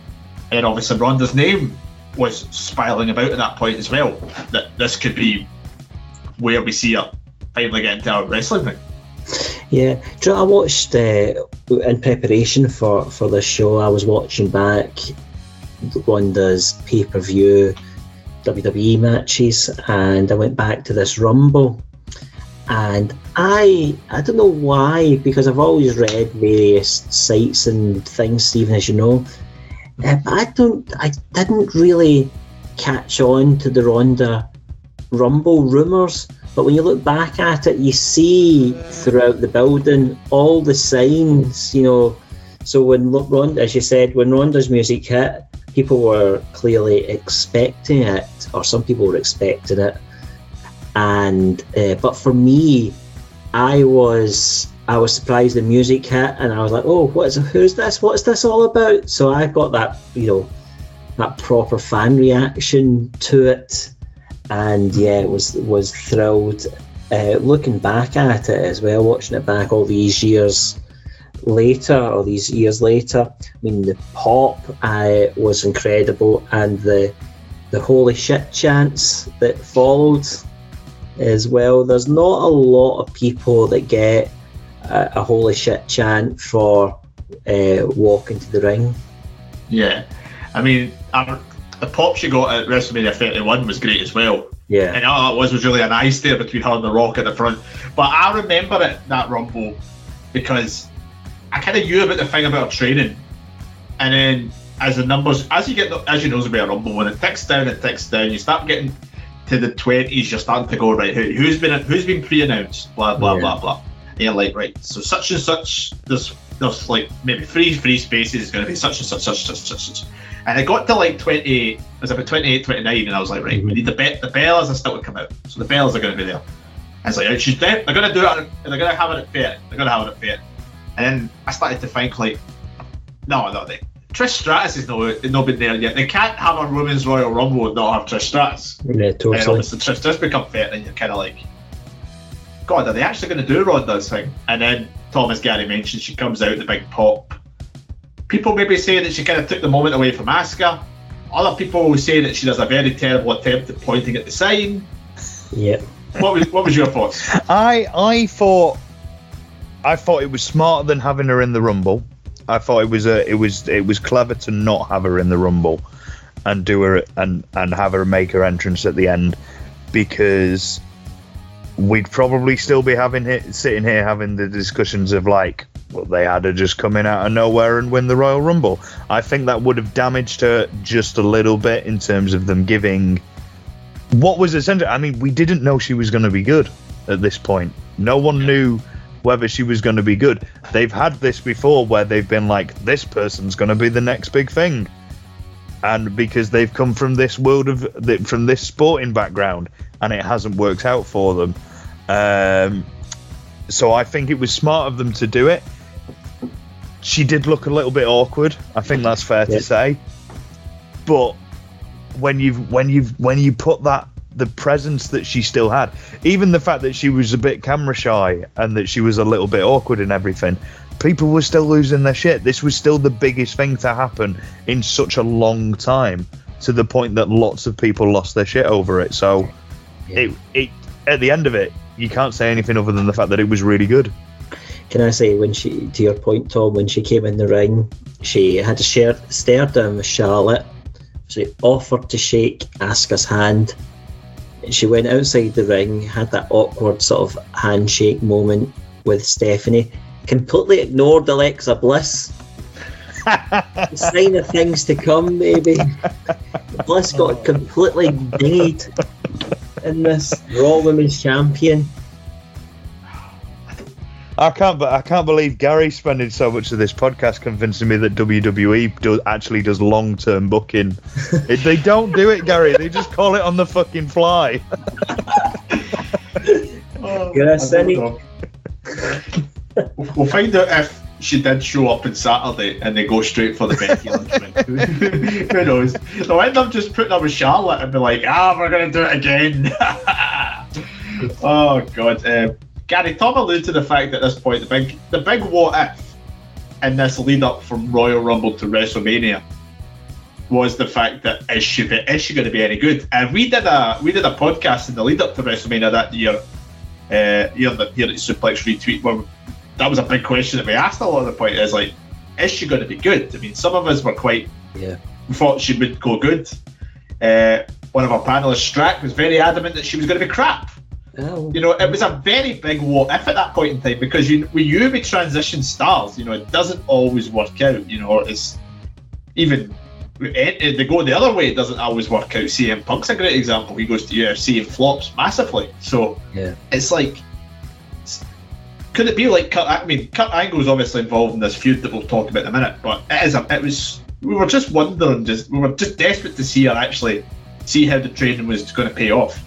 and obviously Ronda's name was spiraling about at that point as well. That this could be where we see her finally get into our wrestling. Yeah, you know, I watched uh, in preparation for for this show. I was watching back Ronda's pay per view WWE matches, and I went back to this Rumble, and I I don't know why because I've always read various sites and things, Stephen, as you know. Uh, I don't I didn't really catch on to the Ronda Rumble rumors But when you look back at it, you see throughout the building all the signs, you know. So when Ronda, as you said, when Ronda's music hit, people were clearly expecting it, or some people were expecting it. And uh, but for me, I was I was surprised the music hit, and I was like, oh, what is who's this? What's this all about? So I got that, you know, that proper fan reaction to it, and yeah, was was thrilled. Uh, looking back at it as well, watching it back all these years later, or these years later, I mean, the pop uh, was incredible, and the the holy shit chants that followed as well. There's not a lot of people that get a, a holy shit chant for uh, walking to the ring. Yeah, I mean, our, the pop she got at WrestleMania 31 was great as well. Yeah, And all it was was really a nice there between her and The Rock at the front. But I remember it, that Rumble, because I kind of knew about the thing about training. And then as the numbers, as you get, the, as you know about a Rumble, when it ticks down, it ticks down. You start getting to the 20s, you're starting to go, right, who, who's been who's been pre-announced, blah, blah, Yeah. blah, blah. You're like, right, so such and such, there's, there's like maybe three free spaces is going to be such and such, such, such, such, such. And it got to like 28, it was about 28, 29, and I was like, right, we mhm. need the be- the bellas are still to come out. So the bellas are going to be there. And it's like, right, she's dead. They're going to do it, on- they're going to have it at fair. They're going to have it at fair. And then I started to think, like, no, no, they, Trish Stratus is no, not been there yet. They can't have a Women's Royal Rumble and not have Trish Stratus. yeah, totally. And obviously, Trish does become fair, and you're kind of like, God, are they actually going to do Ronda's thing? And then Thomas Gary mentioned she comes out the big pop. People maybe say that she kind of took the moment away from Asuka. Other people will say that she does a very terrible attempt at pointing at the sign. Yeah, What was what was your thoughts? I I thought I thought it was smarter than having her in the rumble. I thought it was a it was it was clever to not have her in the rumble and do her and and have her make her entrance at the end because we'd probably still be having it sitting here having the discussions of like well they had her just come in out of nowhere and win the Royal Rumble. I think that would have damaged her just a little bit in terms of them giving what was essential. I mean, we didn't know she was going to be good at this point. No one knew whether she was going to be good. They've had this before where they've been like, this person's going to be the next big thing. And because they've come from this world of the- from this sporting background, and it hasn't worked out for them. Um, so I think it was smart of them to do it. She did look a little bit awkward. I think that's fair Yeah. to say. But when you've when you've when you put that the presence that she still had, even the fact that she was a bit camera shy and that she was a little bit awkward and everything, people were still losing their shit. This was still the biggest thing to happen in such a long time, to the point that lots of people lost their shit over it. So, it it at the end of it, you can't say anything other than the fact that it was really good. Can I say when she, to your point, Tom, when she came in the ring, she had to share, stare down with Charlotte. She offered to shake Asuka's hand. She went outside the ring, had that awkward sort of handshake moment with Stephanie. Completely ignored Alexa Bliss. Sign of things to come, maybe. Bliss got completely dinged in this Raw Women's Champion. I can't, but I can't believe Gary's spending so much of this podcast convincing me that WWE do, actually does long-term booking. It- they don't do it, Gary. They just call it on the fucking fly. Yes, I any- We'll we'll find out if she did show up on Saturday and they go straight for the Becky Lynch. Who knows? They'll end up just putting her with Charlotte and be like, ah, we're going to do it again. oh, God. Um, Gary, Tom alluded to the fact at this point, the big, the big what if in this lead up from Royal Rumble to WrestleMania was the fact that is she is she going to be any good? And we did a we did a podcast in the lead up to WrestleMania that year uh, here at Suplex Retweet, where that was a big question that we asked a lot of the point is like, is she going to be good? I mean, some of us were quite Yeah. We thought she would go good. Uh, one of our panelists, Strack, was very adamant that she was going to be crap. Oh. You know, it was a very big what if at that point in time because you we you with transition stars, you know, it doesn't always work out. You know, or it's even they go the other way, it doesn't always work out. CM Punk's a great example. He goes to UFC and flops massively. So Yeah. it's like, could it be like Kurt? I mean, Kurt Angle's obviously involved in this feud that we'll talk about in a minute, but it is a, it was we were just wondering, just we were just desperate to see her actually see how the training was going to pay off.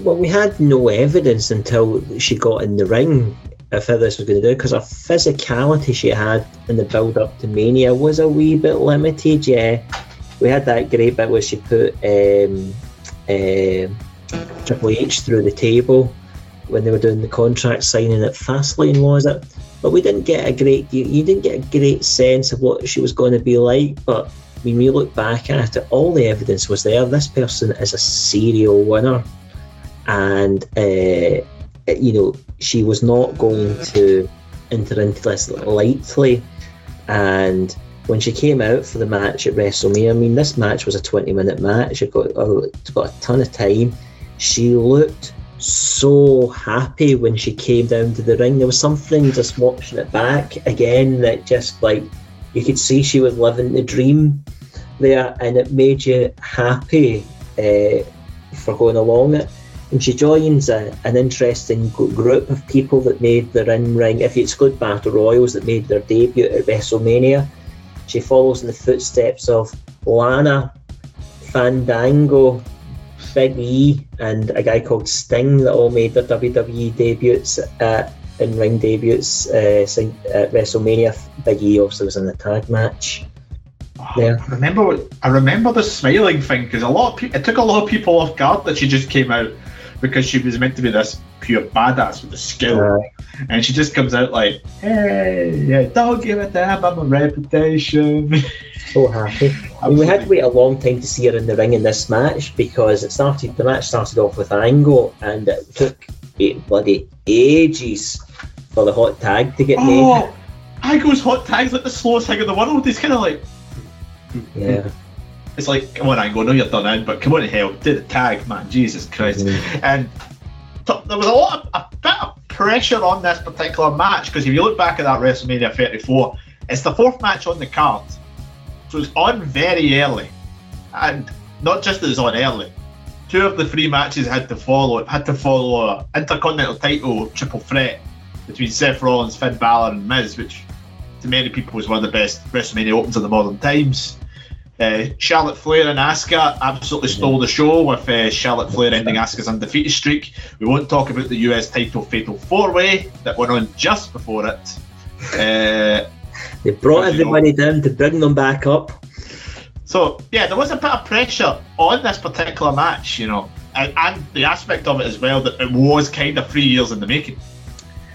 Well, we had no evidence until she got in the ring of how this was going to do because her physicality she had in the build up to Mania was a wee bit limited. Yeah, we had that great bit where she put um, um Triple H through the table when they were doing the contract signing at Fastlane, was it? But we didn't get a great you, didn't get a great sense of what she was going to be like. But when we look back at it, all the evidence was there. This person is a serial winner and uh, you know she was not going to enter into this lightly and when she came out for the match at WrestleMania I mean this match was a 20 minute match it got, it got a ton of time she looked so happy when she came down to the ring. There was something just watching it back again that just like you could see she was living the dream there and it made you happy uh, for going along it. And she joins a, an interesting group of people that made their in ring, if you exclude Battle Royals, that made their debut at WrestleMania. She follows in the footsteps of Lana, Fandango, Big E, and a guy called Sting that all made their WWE debuts at in ring debuts uh, at WrestleMania. Big E also was in the tag match. Yeah. I remember what- I remember the smiling thing because a lot of people it took a lot of people off guard that she just came out because she was meant to be this pure badass with the skill, Uh, and she just comes out like, "Hey, yeah, don't give a damn about my reputation." so happy. Mean, we had to wait a long time to see her in the ring in this match because it started. The match started off with Angle, and it took eight bloody ages for the hot tag to get made. oh, Ango's hot tag's like the slowest thing in the world. He's kind of like, Yeah, it's like, come on, Ango, I know you're done in, but come on, hell, do the tag, man, Jesus Christ. Mhm. And t- there was a lot of a bit of pressure on this particular match because if you look back at that WrestleMania 34, it's the fourth match on the card, so it's on very early, and not just that it's on early. Two of the three matches had to follow had to follow a intercontinental title triple threat between Seth Rollins, Finn Balor, and Miz, which to many people was one of the best WrestleMania opens of the modern times. Uh, Charlotte Flair and Asuka absolutely stole the show with uh, Charlotte Flair ending Asuka's undefeated streak. We won't talk about the US title fatal four way that went on just before it. Uh, they brought As you know. everybody down to bring them back up. so yeah, there was a bit of pressure on this particular match, you know, and, and the aspect of it as well that it was kind of three years in the making.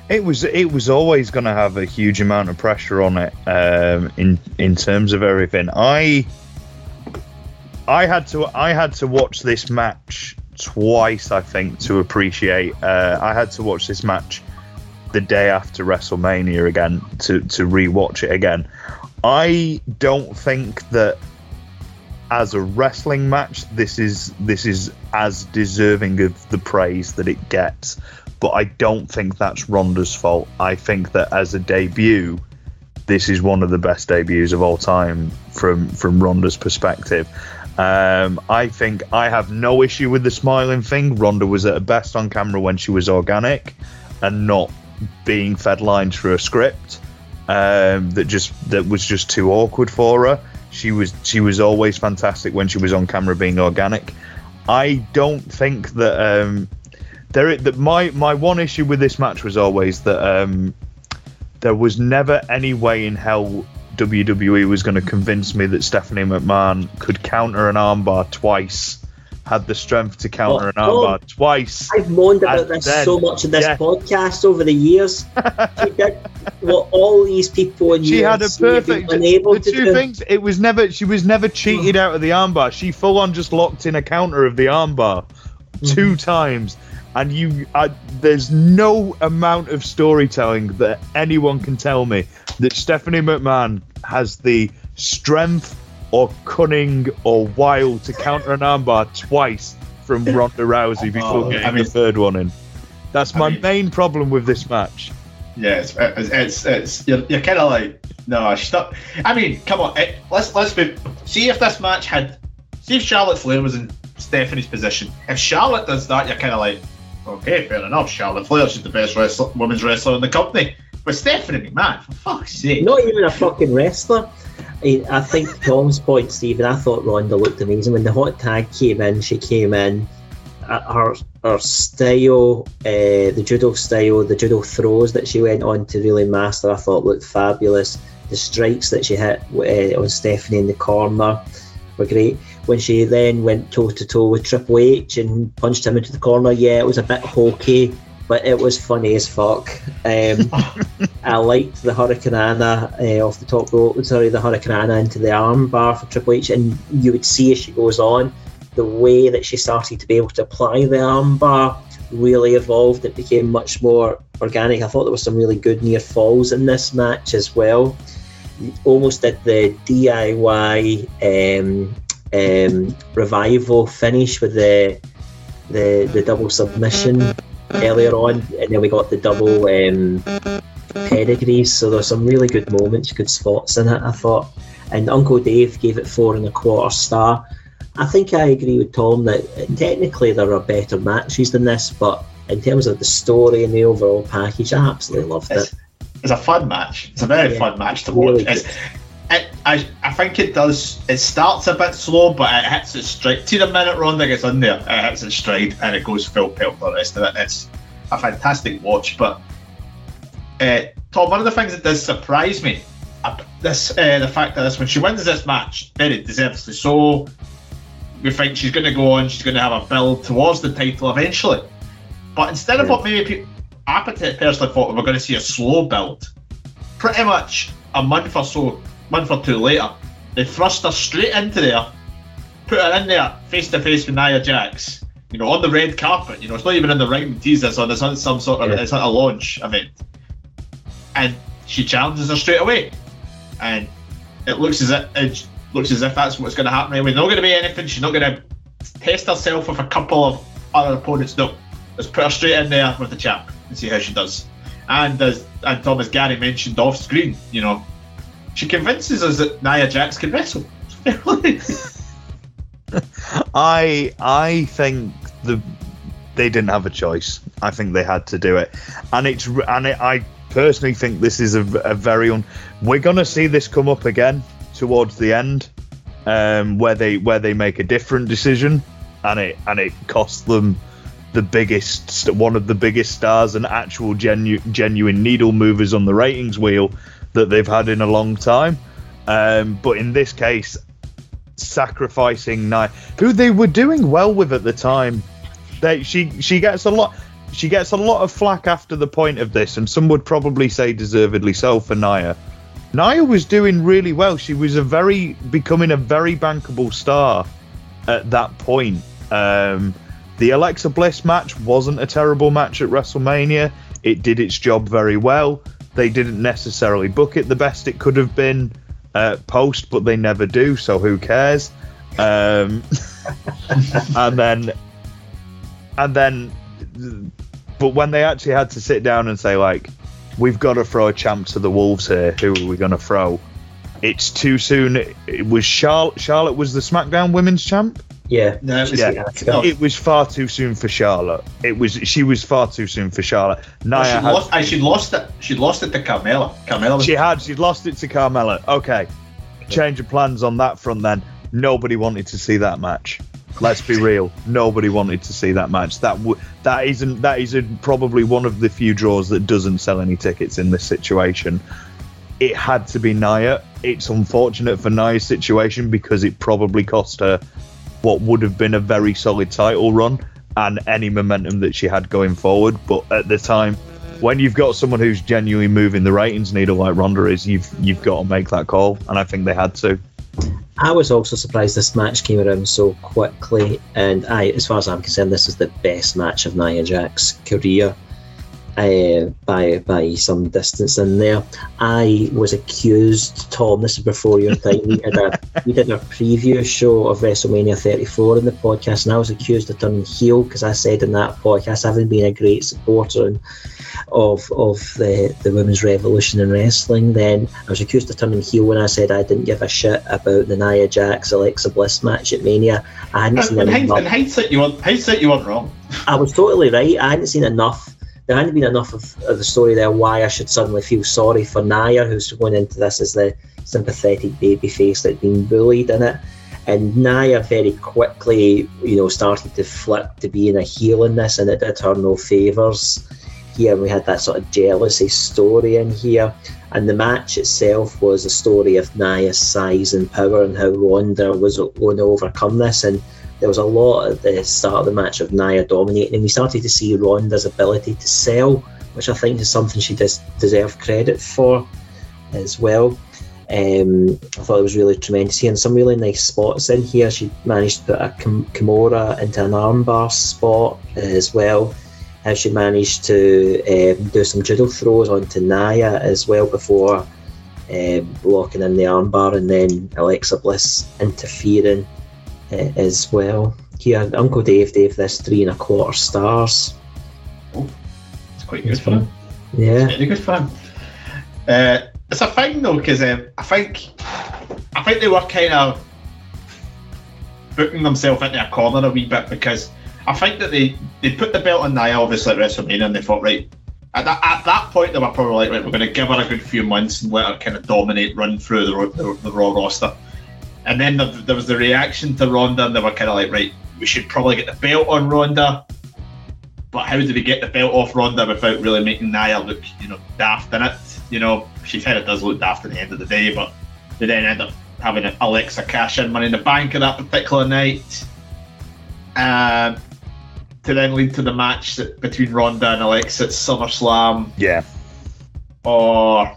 It was it was always going to have a huge amount of pressure on it um, in in terms of everything. I I had to I had to watch this match twice, I think, to appreciate. Uh, I had to watch this match the day after WrestleMania again to to rewatch it again. I don't think that as a wrestling match, this is this is as deserving of the praise that it gets. But I don't think that's Ronda's fault. I think that as a debut, this is one of the best debuts of all time from from Ronda's perspective. Um, I think I have no issue with the smiling thing. Ronda was at her best on camera when she was organic and not being fed lines through a script um, that just that was just too awkward for her. She was she was always fantastic when she was on camera being organic. I don't think that um, there that my my one issue with this match was always that um, there was never any way in hell WWE was going to convince me that Stephanie McMahon could counter an armbar twice, had the strength to counter an Oh, oh. armbar twice. I've moaned about this then- so much in this yeah. podcast over the years. she did what all these people in She had a UFC have been perfect. unable The to two do. things. It was never. She was never cheated out of the armbar. She full on just locked in a counter of the armbar mm-hmm. two times, and you. I, there's no amount of storytelling that anyone can tell me that Stephanie McMahon has the strength or cunning or wild to counter an armbar twice from Ronda Rousey before Oh, getting I mean- the third one in. That's I my mean- main problem with this match. Yeah, it's it's it's, it's you're, you're kind of like No, not. I mean, come on. It, let's let's be. See if this match had. See if Charlotte Flair was in Stephanie's position. If Charlotte does that, you're kind of like, okay, fair enough. Charlotte Flair, she's the best wrestler, women's wrestler in the company. But Stephanie McMahon, for fuck's sake. Not even a fucking wrestler. I, I think Tom's point, Stephen. I thought Ronda looked amazing when the hot tag came in. She came in. Her her style, uh, the judo style, the judo throws that she went on to really master, I thought looked fabulous. The strikes that she hit uh, on Stephanie in the corner were great. When she then went toe to toe with Triple H and punched him into the corner, yeah, it was a bit hokey, but it was funny as fuck. Um, I liked the hurricanrana uh, off the top rope, sorry, the hurricanrana into the arm bar for Triple H, and you would see as she goes on, the way that she started to be able to apply the arm bar really evolved. It became much more organic. I thought there was some really good near falls in this match as well. Almost did the DIY um, um, revival finish with the the the double submission earlier on, and then we got the double um, pedigrees. So there's some really good moments, good spots in it. I thought, and Uncle Dave gave it four and a quarter star. I think I agree with Tom that technically there are better matches than this, but in terms of the story and the overall package, I absolutely loved It's, it. it's a fun match. It's a very Yeah. fun match to watch. Really it, I, I think it does. It starts a bit slow, but it hits its stride. To the minute Ronda gets in there, it hits its stride and it goes full pelt for the rest of it. It's a fantastic watch. But uh, Tom, one of the things that does surprise me, uh, this uh, the fact that this when she wins this match, very deservedly so. We think she's going to go on. She's going to have a build towards the title eventually. But instead of what maybe people, I personally thought we were going to see a slow build, pretty much a month or so, month or two later, they thrust her straight into there, put her in there face to face with Nia Jax. You know, on the red carpet. You know, it's not even in the ring teaser, so there's not some sort of Yeah. it's a launch event, and she challenges her straight away, and it looks as if it looks as if that's what's going to happen. Anyway, not going to be anything. She's not going to test herself with a couple of other opponents. No, let's put her straight in there with the champ and see how she does. And as and Thomas Gary mentioned off screen, you know, she convinces us that Nia Jax can wrestle. I I think the they didn't have a choice. I think they had to do it, and it's and it, I personally think this is a, a very un. We're gonna see this come up again towards the end, um, where they where they make a different decision, and it and it costs them the biggest one of the biggest stars and actual genu- genuine needle movers on the ratings wheel that they've had in a long time. Um, but in this case, sacrificing Nia, who they were doing well with at the time. They, she she gets a lot she gets a lot of flack after the point of this, and some would probably say deservedly so for Nia. Nia was doing really well. She was a very becoming a very bankable star at that point. Um, the Alexa Bliss match wasn't a terrible match at WrestleMania. It did its job very well. They didn't necessarily book it the best it could have been uh, post, but they never do, so who cares? Um, and then, and then, but when they actually had to sit down and say like, we've got to throw a champ to the wolves here. Who are we going to throw? It's too soon. It was Charlotte. Charlotte was the SmackDown Women's Champ. Yeah. No, it was- Yeah. It was far too soon for Charlotte. It was. She was far too soon for Charlotte. Nia she had- lost. I she lost it. She lost it to Carmella. Carmella. Was, She had. She'd lost it to Carmella. Okay. Change of plans on that front then. Nobody wanted to see that match. Let's be real. Nobody wanted to see that match. That w- that isn't that is a, probably one of the few draws that doesn't sell any tickets in this situation. It had to be Nia. It's unfortunate for Nia's situation because it probably cost her what would have been a very solid title run and any momentum that she had going forward. But at the time, when you've got someone who's genuinely moving the ratings needle like Ronda is, you've you've got to make that call, and I think they had to. I was also surprised this match came around so quickly, and I, as far as I'm concerned, this is the best match of Nia Jax's career. Uh, by by some distance in there. I was accused, Tom. This is before your time. We did a we did a preview show of WrestleMania 34 in the podcast, and I was accused of turning heel because I said in that podcast, having been a great supporter of of the the women's revolution in wrestling, then I was accused of turning heel when I said I didn't give a shit about the Nia Jax Alexa Bliss match at Mania. I hadn't seen In, hind- enough. in hindsight, you hindsight, you weren't wrong. I was totally right. I hadn't seen enough. There hadn't been enough of, of the story there. Why I should suddenly feel sorry for Nia, who's going into this as the sympathetic baby face that'd been bullied in it. And Nia very quickly, you know, started to flip to being a heel in this, and it did her no favours. Here we had that sort of jealousy story in here, and the match itself was a story of Nia's size and power and how Ronda was going to overcome this. And there was a lot at the start of the match of Nia dominating, and we started to see Ronda's ability to sell, which I think is something she does deserve credit for as well. Um, I thought it was really tremendous here, and some really nice spots in here. She managed to put a Kim- Kimura into an armbar spot as well. How she managed to um, do some judo throws onto Nia as well before um, locking in the armbar, and then Alexa Bliss interfering as well. Here, Uncle Dave gave this three and a quarter stars. Oh, It's quite good for him. Yeah, Very good for him. Uh, it's a thing though, because um, I think I think they were kind of booking themselves into a corner a wee bit because I think that they, they put the belt on Nia obviously at WrestleMania and they thought right at that, at that point they were probably like right we're going to give her a good few months and let her kind of dominate run through the, the, the Raw roster and then there, there was the reaction to Ronda and they were kind of like right we should probably get the belt on Ronda but how do we get the belt off Ronda without really making Nia look, you know, daft in it? You know, she kind of does look daft at the end of the day, but they then end up having Alexa cash in money in the bank of that particular night. Um, to then lead to the match that, between Ronda and Alexa at SummerSlam, Yeah. or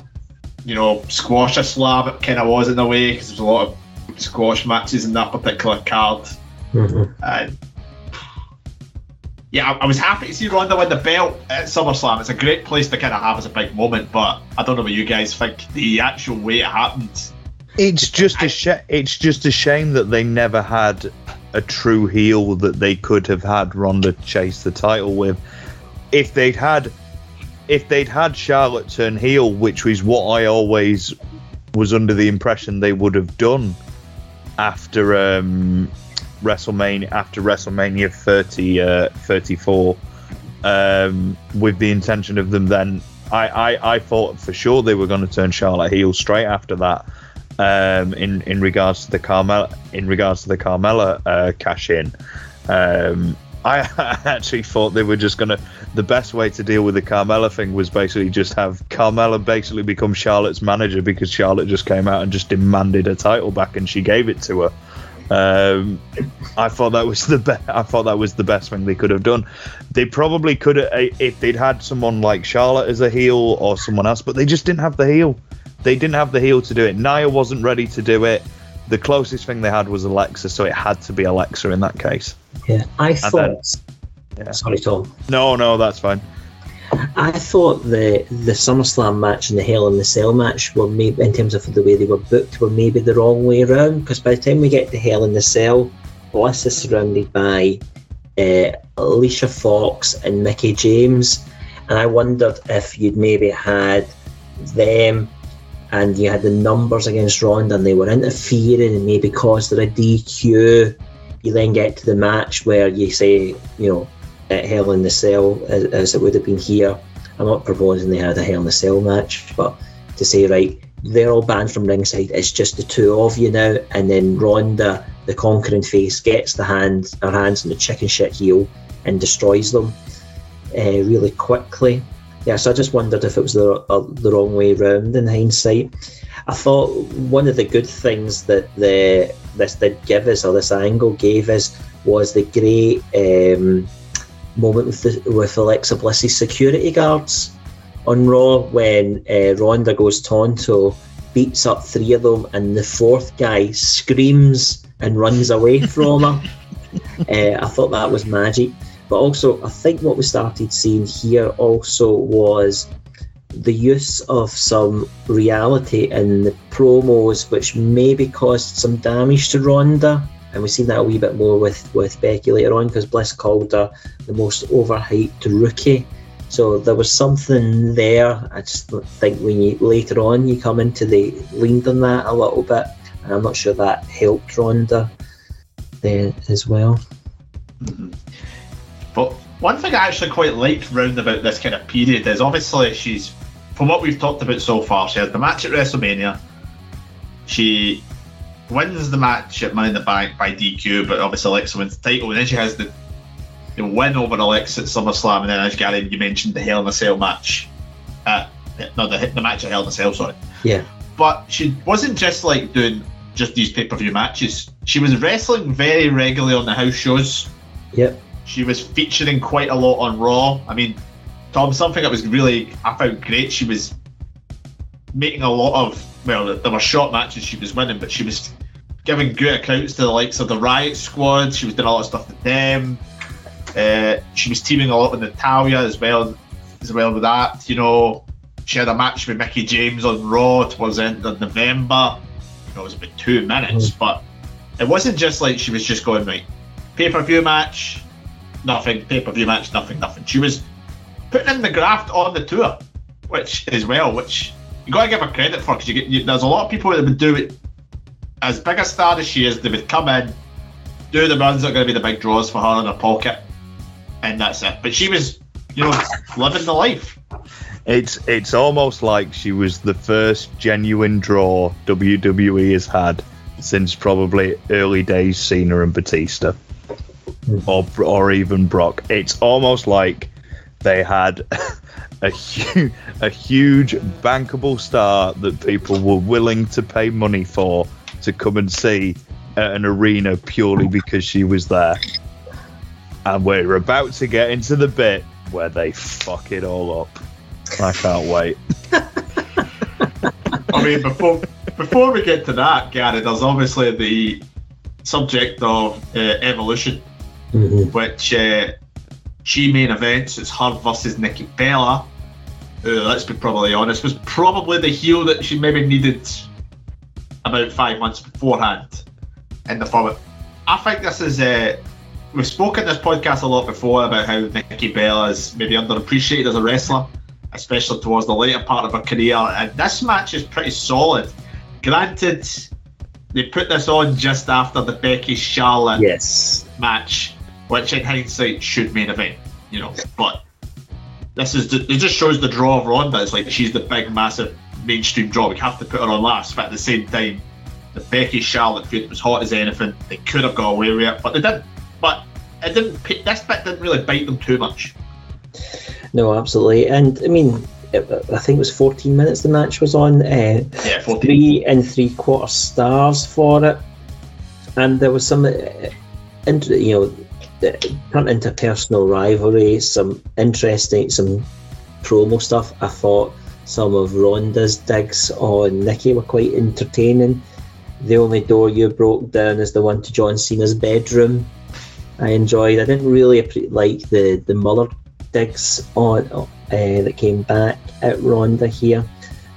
you know, squash a slam. It kind of was in a way because there's a lot of squash matches in that particular card. Mhm. Uh, yeah, I, I was happy to see Ronda win the belt at SummerSlam. It's a great place to kind of have as a big moment, but I don't know what you guys think. The actual way it happened. It's just a sh- it's just a shame that they never had a true heel that they could have had Ronda chase the title with. If they'd had if they'd had Charlotte turn heel, which was what I always was under the impression they would have done after um, WrestleMania after WrestleMania 30 uh, 34 um, with the intention of them then I, I, I thought for sure they were going to turn Charlotte heel straight after that um, in in regards to the Carmella in regards to the Carmella uh, cash in. Um, I actually thought they were just gonna. The best way to deal with the Carmella thing was basically just have Carmella basically become Charlotte's manager because Charlotte just came out and just demanded a title back and she gave it to her. Um, I thought that was the best. I thought that was the best thing they could have done. They probably could have if they'd had someone like Charlotte as a heel or someone else, but they just didn't have the heel. They didn't have the heel to do it. Nia wasn't ready to do it. The closest thing they had was Alexa, so it had to be Alexa in that case. Yeah. I then- thought. Yeah. Sorry, Tom. No, no, that's fine. I thought the the SummerSlam match and the Hell in the Cell match were maybe in terms of the way they were booked were maybe the wrong way around because by the time we get to Hell in the Cell, Bliss is surrounded by uh, Alicia Fox and Mickie James, and I wondered if you'd maybe had them and you had the numbers against Ronda and they were interfering and maybe caused her a DQ. You then get to the match where you say, you know, at Hell in the Cell as, as it would have been here. I'm not proposing they had a Hell in the Cell match, but to say right, they're all banned from ringside. It's just the two of you now, and then Ronda, the conquering face, gets the hand her hands on the chicken shit heel and destroys them uh, really quickly. Yeah, so I just wondered if it was the uh, the wrong way round in hindsight. I thought one of the good things that the this did give us, or this angle gave us, was the great um, moment with the, with Alexa Bliss's security guards on Raw when uh, Ronda goes Tonto, beats up three of them, and the fourth guy screams and runs away from her. uh, I thought that was magic. But also, I think what we started seeing here also was the use of some reality in the promos, which maybe caused some damage to Ronda. And we've seen that a wee bit more with, with Becky later on because Bliss called her the most overhyped rookie. So there was something there. I just think when you later on you come into the leaned on that a little bit, and I'm not sure that helped Ronda there as well. Mm-hmm. But one thing I actually quite liked round about this kind of period is obviously she's, from what we've talked about so far, she has the match at WrestleMania. She wins the match at Money in the Bank by DQ, but obviously Alexa wins the title, and then she has the, the win over Alexa at SummerSlam, and then as Gary you mentioned the Hell in a Cell match, uh, no the the match at Hell in a Cell, sorry. Yeah. But she wasn't just like doing just these pay per view matches. She was wrestling very regularly on the house shows. Yep. She was featuring quite a lot on Raw. I mean, Tom, something that was really I found great. She was making a lot of well, there were short matches she was winning, but she was giving good accounts to the likes of the Riot Squad. She was doing a lot of stuff with them. Uh, she was teaming a lot with Natalya as well, as well with that. You know, she had a match with Mickie James on Raw towards the end of November. You know, it was about two minutes, mm. but it wasn't just like she was just going like pay per view match, nothing, pay per view match, nothing, nothing. She was putting in the graft on the tour, which as well, which you got to give her credit for because you you, there's a lot of people that would do it as big a star as she is. They would come in, do the runs that are going to be the big draws for her in her pocket, and that's it. But she was, you know, living the life. It's it's almost like she was the first genuine draw WWE has had since probably early days Cena and Batista. Or or even Brock. It's almost like they had a, hu- a huge bankable star that people were willing to pay money for to come and see at an arena purely because she was there. And we're about to get into the bit where they fuck it all up. I can't wait. I mean, before before we get to that, Gary, there's obviously the subject of uh, evolution, mm-hmm. which uh, she main events. It's her versus Nikki Bella, who, let's be probably honest, was probably the heel that she maybe needed about five months beforehand in the format. I think this is. Uh, we've spoken this podcast a lot before about how Nikki Bella is maybe underappreciated as a wrestler, especially towards the later part of her career. And this match is pretty solid. Granted, they put this on just after the Becky Charlotte yes. match which in hindsight should main event, you know. But this is the, it just shows the draw of Ronda. It's like she's the big, massive mainstream draw. We have to put her on last, but at the same time, the Becky Charlotte feud was hot as anything. They could have got away with it, but they didn't. But it didn't. This bit didn't really bite them too much. No, absolutely, and I mean. I think it was 14 minutes the match was on. Uh, yeah, 14. Three and three quarter stars for it, and there was some, uh, you know, turn into personal rivalry, some interesting, some promo stuff. I thought some of Ronda's digs on Nikki were quite entertaining. The only door you broke down is the one to John Cena's bedroom. I enjoyed. I didn't really like the the Muller digs on uh, that came back at Ronda here,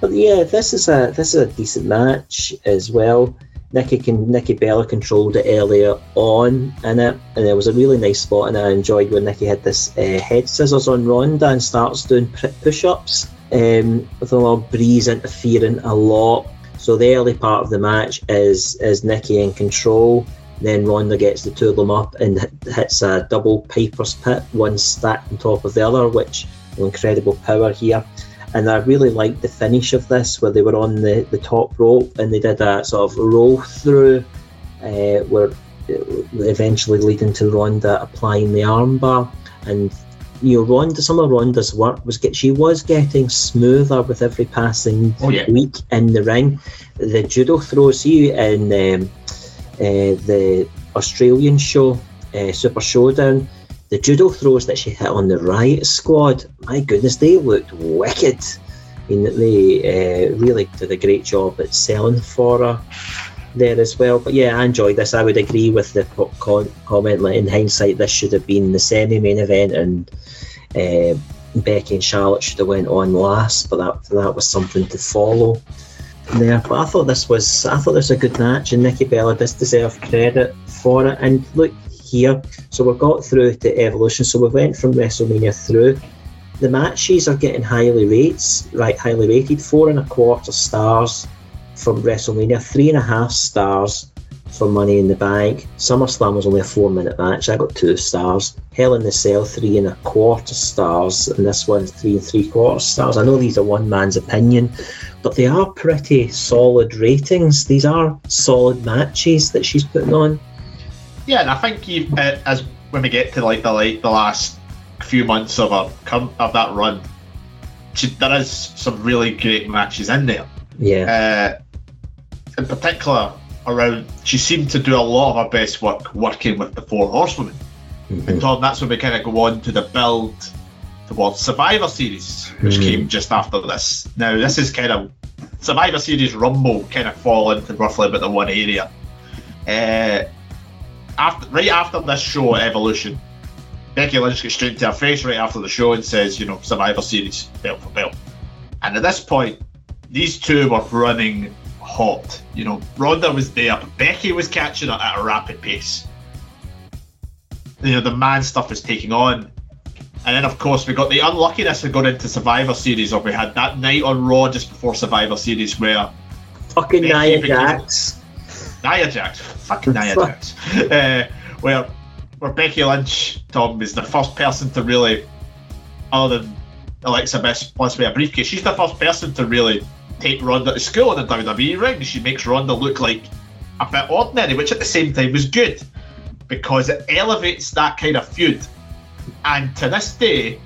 but yeah, this is a this is a decent match as well. Nikki can Nikki Bella controlled it earlier on in it, and there was a really nice spot, and I enjoyed when Nikki had this uh, head scissors on Ronda and starts doing push-ups um, with a little breeze interfering a lot. So the early part of the match is is Nikki in control. Then Ronda gets the two of them up and hits a double Piper's Pit, one stacked on top of the other, which incredible power here and I really liked the finish of this where they were on the, the top rope and they did a sort of roll through uh, where uh, eventually leading to Ronda applying the armbar and you know Ronda some of Ronda's work was get she was getting smoother with every passing oh, yeah. week in the ring. The judo throws you in um, uh, the Australian show uh, Super Showdown the judo throws that she hit on the Riot Squad, my goodness, they looked wicked. I mean, they uh, really did a great job at selling for her there as well. But yeah, I enjoyed this. I would agree with the co- comment. Like in hindsight, this should have been the semi-main event, and uh, Becky and Charlotte should have went on last. But that that was something to follow there. But I thought this was I thought this was a good match, and Nikki Bella does deserve credit for it. And look here, so we've got through to Evolution. So we went from WrestleMania through. The matches are getting highly rates, right? Highly rated, four and a quarter stars from WrestleMania, three and a half stars for Money in the Bank. SummerSlam was only a four minute match. I got two stars. Hell in the Cell, three and a quarter stars. And this one's three and three quarter stars. I know these are one man's opinion, but they are pretty solid ratings. These are solid matches that she's putting on. Yeah, and I think you, uh, as when we get to like the like the last few months of a of that run, there is some really great matches in there. Yeah. Uh, in particular, around she seemed to do a lot of her best work working with the four horsewomen. Mm-hmm. And Tom, that's when we kind of go on to the build towards Survivor Series, which mm-hmm. came just after this. Now, this is kind of Survivor Series Rumble kind of fall into roughly about the one area. Uh, after right after this show, Evolution, Becky Lynch gets straight to her face right after the show and says, you know, Survivor Series, belt for belt. And at this point, these two were running hot. You know, Ronda was there, but Becky was catching it at a rapid pace. You know, the man stuff was taking on. And then, of course, we got the unluckiness of going into Survivor Series, or we had that night on Raw just before Survivor Series where. Fucking Becky Nia Jax. Nia Jax. Fucking Nia Jax. Uh, where, where Becky Lynch, Tom, is the first person to really, other than Alexa Bliss me a briefcase, she's the first person to really take Ronda to school in the WWE ring. She makes Ronda look like a bit ordinary, which at the same time was good because it elevates that kind of feud. And to this day,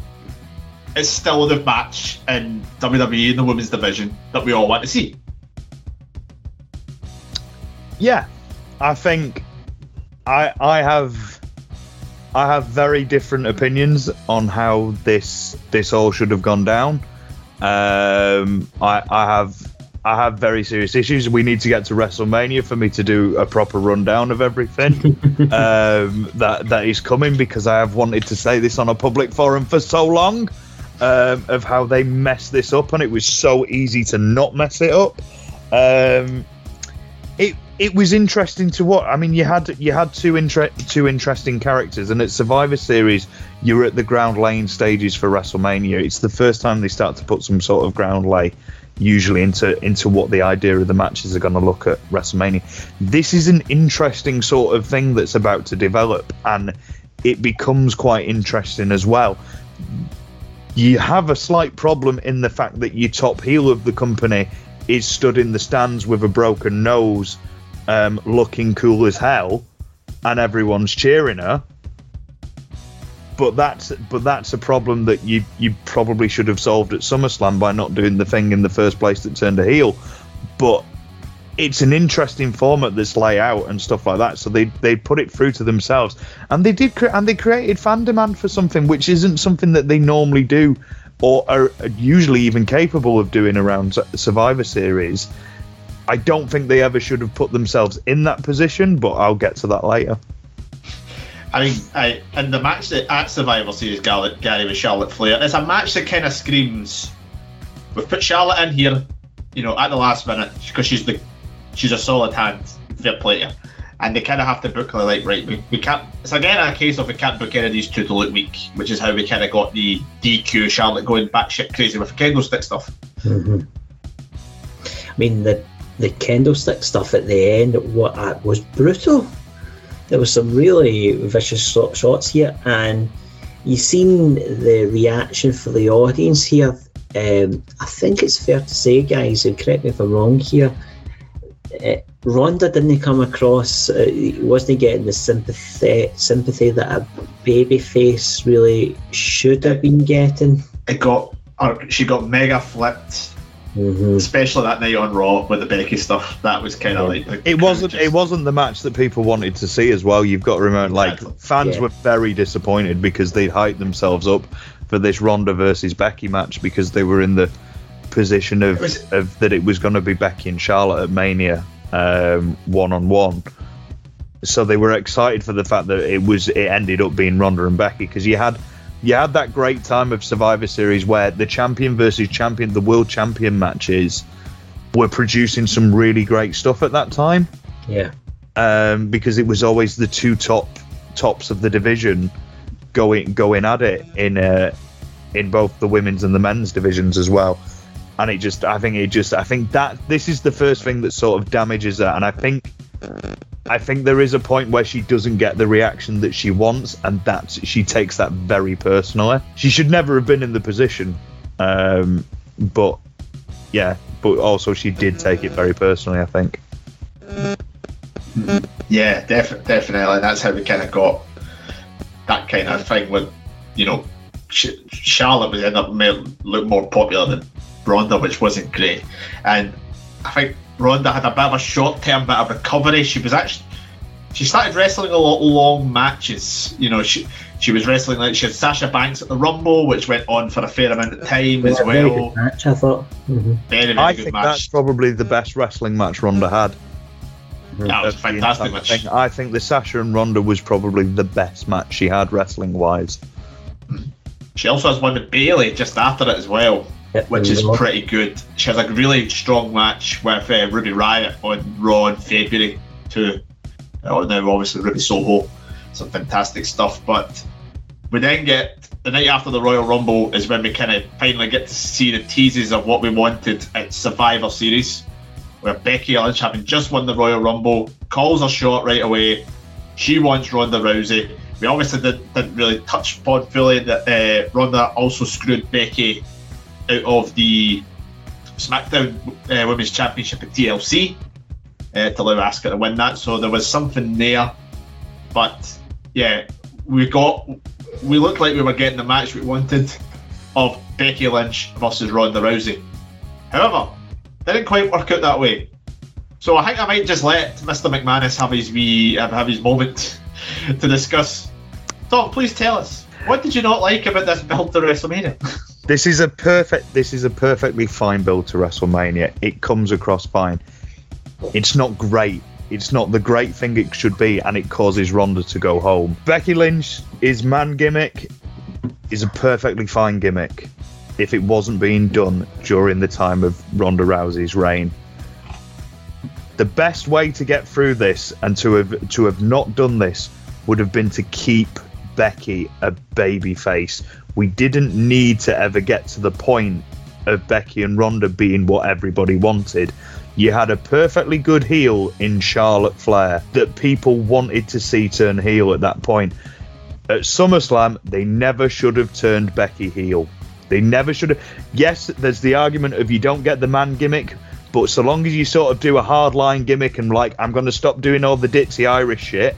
it's still the match in WWE in the women's division that we all want to see. Yeah, I think I I have I have very different opinions on how this this all should have gone down. Um, I, I have I have very serious issues. We need to get to WrestleMania for me to do a proper rundown of everything um, that that is coming because I have wanted to say this on a public forum for so long um, of how they messed this up and it was so easy to not mess it up. Um, it it was interesting to what I mean. You had you had two inter- two interesting characters, and at Survivor Series, you're at the ground laying stages for WrestleMania. It's the first time they start to put some sort of ground lay, usually into into what the idea of the matches are going to look at WrestleMania. This is an interesting sort of thing that's about to develop, and it becomes quite interesting as well. You have a slight problem in the fact that your top heel of the company is stood in the stands with a broken nose um, looking cool as hell, and everyone's cheering her. But that's but that's a problem that you you probably should have solved at SummerSlam by not doing the thing in the first place that turned a heel. But it's an interesting format that's layout and stuff like that. So they they put it through to themselves, and they did cre- and they created fan demand for something which isn't something that they normally do, or are usually even capable of doing around Survivor Series. I don't think they ever should have put themselves in that position, but I'll get to that later. I mean, I, in the match that at Survivor Series, Gary, Gary with Charlotte Flair, it's a match that kind of screams. We've put Charlotte in here, you know, at the last minute because she's the she's a solid hand, fair player, and they kind of have to book her like right. We, we can't. It's again a case of we can't book any of these two to look weak, which is how we kind of got the DQ Charlotte going batshit crazy with the candlestick stuff. Mm-hmm. I mean the the candlestick stuff at the end what uh, was brutal. There was some really vicious shots here, and you've seen the reaction for the audience here. Um, I think it's fair to say, guys, and correct me if I'm wrong here. Uh, Ronda didn't come across, uh, wasn't getting the sympathy sympathy that a baby face really should have been getting. It got, or she got mega flipped Mm-hmm. Especially that night on Raw with the Becky stuff, that was kind of like it wasn't. Just... It wasn't the match that people wanted to see as well. You've got to remember, like fans yeah. were very disappointed because they'd hyped themselves up for this Ronda versus Becky match because they were in the position of, was... of that it was going to be Becky and Charlotte at Mania, one on one. So they were excited for the fact that it was it ended up being Ronda and Becky because you had you had that great time of Survivor Series where the champion versus champion, the world champion matches were producing some really great stuff at that time. Yeah. Um, because it was always the two top tops of the division going going at it in uh, in both the women's and the men's divisions as well. And it just, I think it just, I think that this is the first thing that sort of damages her. And I think, I think there is a point where she doesn't get the reaction that she wants, and that she takes that very personally. She should never have been in the position, um, but yeah, but also she did take it very personally. I think. Yeah, def- definitely. That's how we kind of got that kind of thing with, you know, Charlotte was end up look more popular than Ronda, which wasn't great. And I think Ronda had a bit of a short-term bit of recovery. She was actually she started wrestling a lot long matches. You know, she she was wrestling like she had Sasha Banks at the Rumble, which went on for a fair amount of time as well. Very well. good match, I thought. Mhm. Very, very I good think match. that's probably the best wrestling match Ronda had. That was a fantastic match. thing. I think the Sasha and Ronda was probably the best match she had wrestling wise. She also has one with Bailey just after it as well, Yep, which is pretty good. She has a really strong match with uh, Ruby Riott on Raw in February too. Uh, now, obviously, Ruby Soho, some fantastic stuff. But we then get the night after the Royal Rumble is when we kind of finally get to see the teases of what we wanted at Survivor Series, where Becky Lynch, having just won the Royal Rumble, calls her shot right away. She wants Ronda Rousey. We obviously did, didn't really touch upon fully that uh, Ronda also screwed Becky out of the SmackDown uh, Women's Championship at TLC uh, to allow Asuka to win that. So there was something there, but yeah, we got we looked like we were getting the match we wanted of Becky Lynch versus Ronda Rousey. However, didn't quite work out that way. So I think I might just let Mr. McManus have his wee have, his moment to discuss. Tom, please tell us what did you not like about this build to WrestleMania? This is a perfect. This is a perfectly fine build to WrestleMania. It comes across fine. It's not great. It's not the great thing it should be, and it causes Ronda to go home. Becky Lynch, is man gimmick, is a perfectly fine gimmick. If it wasn't being done during the time of Ronda Rousey's reign, the best way to get through this and to have to have not done this would have been to keep Becky a baby face. We didn't need to ever get to the point of Becky and Ronda being what everybody wanted. You had a perfectly good heel in Charlotte Flair that people wanted to see turn heel at that point. At SummerSlam, they never should have turned Becky heel. They never should have. Yes, there's the argument of you don't get the man gimmick, but so long as you sort of do a hardline gimmick and like, I'm going to stop doing all the ditzy Irish shit,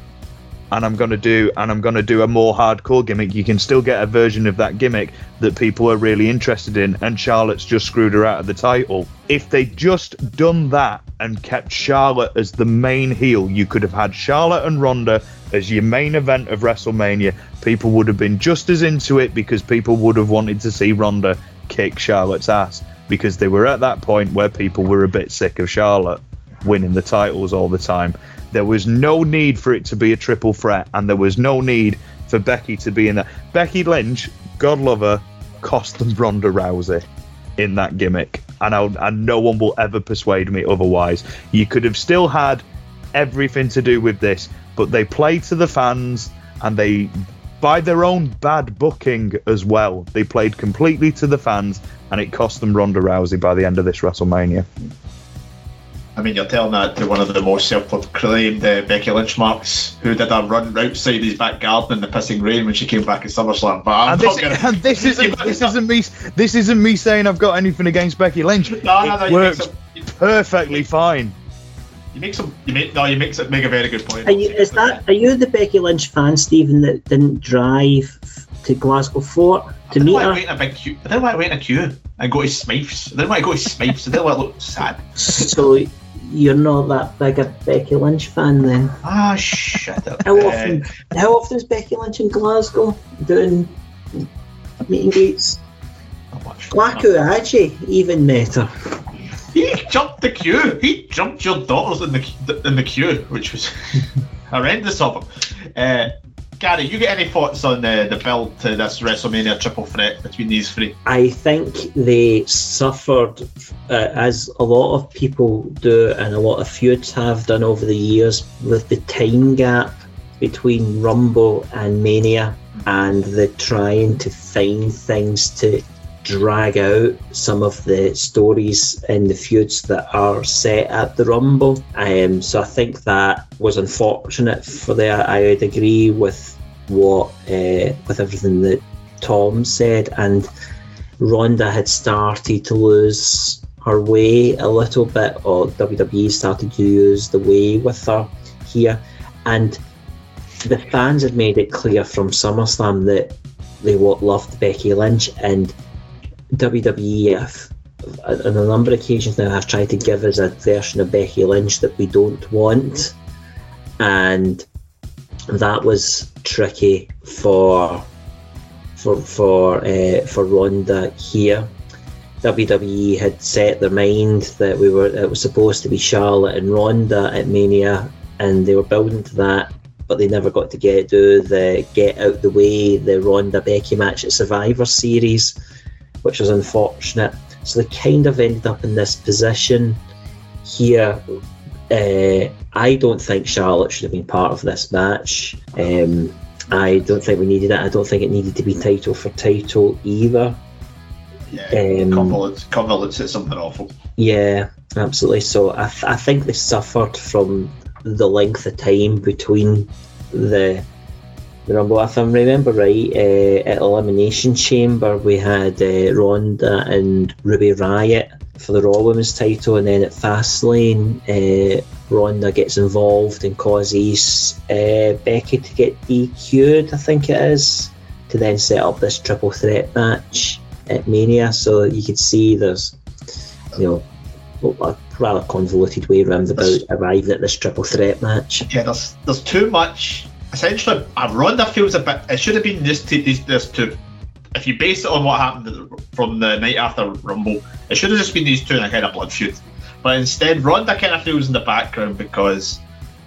and I'm going to do and I'm going to do a more hardcore gimmick, you can still get a version of that gimmick that people are really interested in. And Charlotte's just screwed her out of the title. If they'd just done that and kept Charlotte as the main heel, you could have had Charlotte and Ronda as your main event of WrestleMania. People would have been just as into it because people would have wanted to see Ronda kick Charlotte's ass because they were at that point where people were a bit sick of Charlotte winning the titles all the time. There was no need for it to be a triple threat, and there was no need for Becky to be in that. Becky Lynch, God love her, cost them Ronda Rousey in that gimmick, and I, and no one will ever persuade me otherwise. You could have still had everything to do with this, but they play to the fans, and they, by their own bad booking as well, they played completely to the fans, and it cost them Ronda Rousey by the end of this WrestleMania. I mean, you're telling that to one of the most self-proclaimed uh, Becky Lynch marks, who did a run outside his back garden in the pissing rain when she came back at SummerSlam. But I'm And not this, gonna. and this isn't this isn't me this isn't me saying I've got anything against Becky Lynch. No, no, no, it you works some. You, perfectly fine. you make some. You make no. You make some, make a very good point. Are you, is that are you the Becky Lynch fan, Stephen, that didn't drive to Glasgow Fort to I meet don't want her? wait in a big queue. I don't want to wait in a queue and go to Smyths. I don't want to go to don't want to look sad. So you're not that big a Becky Lynch fan then? Ah, shut up. How often? How often is Becky Lynch in Glasgow doing meet and greets? not much. Black Aji even met her. he jumped the queue. He jumped your daughters in the in the queue, which was horrendous of him. Uh, Gary, you get any thoughts on the, the build to this WrestleMania triple threat between these three? I think they suffered, uh, as a lot of people do, and a lot of feuds have done over the years, with the time gap between Rumble and Mania, and the trying to find things to drag out some of the stories and the feuds that are set at the Rumble. Um, so I think that was unfortunate for the. I would agree with what uh, with everything that Tom said, and Ronda had started to lose her way a little bit, or WWE started to use the way with her here, and the fans had made it clear from SummerSlam that they what loved Becky Lynch and WWF on a number of occasions now have tried to give us a version of Becky Lynch that we don't want, and that was tricky for for for uh, for Ronda here. WWE had set their mind that we were it was supposed to be Charlotte and Ronda at Mania, and they were building to that, but they never got to get do the get out the way the Ronda Becky match at Survivor Series which was unfortunate. So they kind of ended up in this position here. Uh, I don't think Charlotte should have been part of this match. Um, I don't think we needed it. I don't think it needed to be title for title either. Yeah, um, convolutes it's something awful. Yeah, absolutely. So I, th- I think they suffered from the length of time between the the Rumble. If I remember right, uh, at Elimination Chamber we had uh, Ronda and Ruby Riott for the Raw Women's title, and then at Fastlane, uh, Ronda gets involved and causes uh, Becky to get DQ'd. I think it is to then set up this triple threat match at Mania. So you could see there's, you know, a rather convoluted way around about arriving at this triple threat match. Yeah, there's there's too much essentially, a Ronda feels a bit. It should have been this these this two. If you base it on what happened from the night after Rumble, it should have just been these two in a kind of blood feud. But instead, Ronda kind of feels in the background because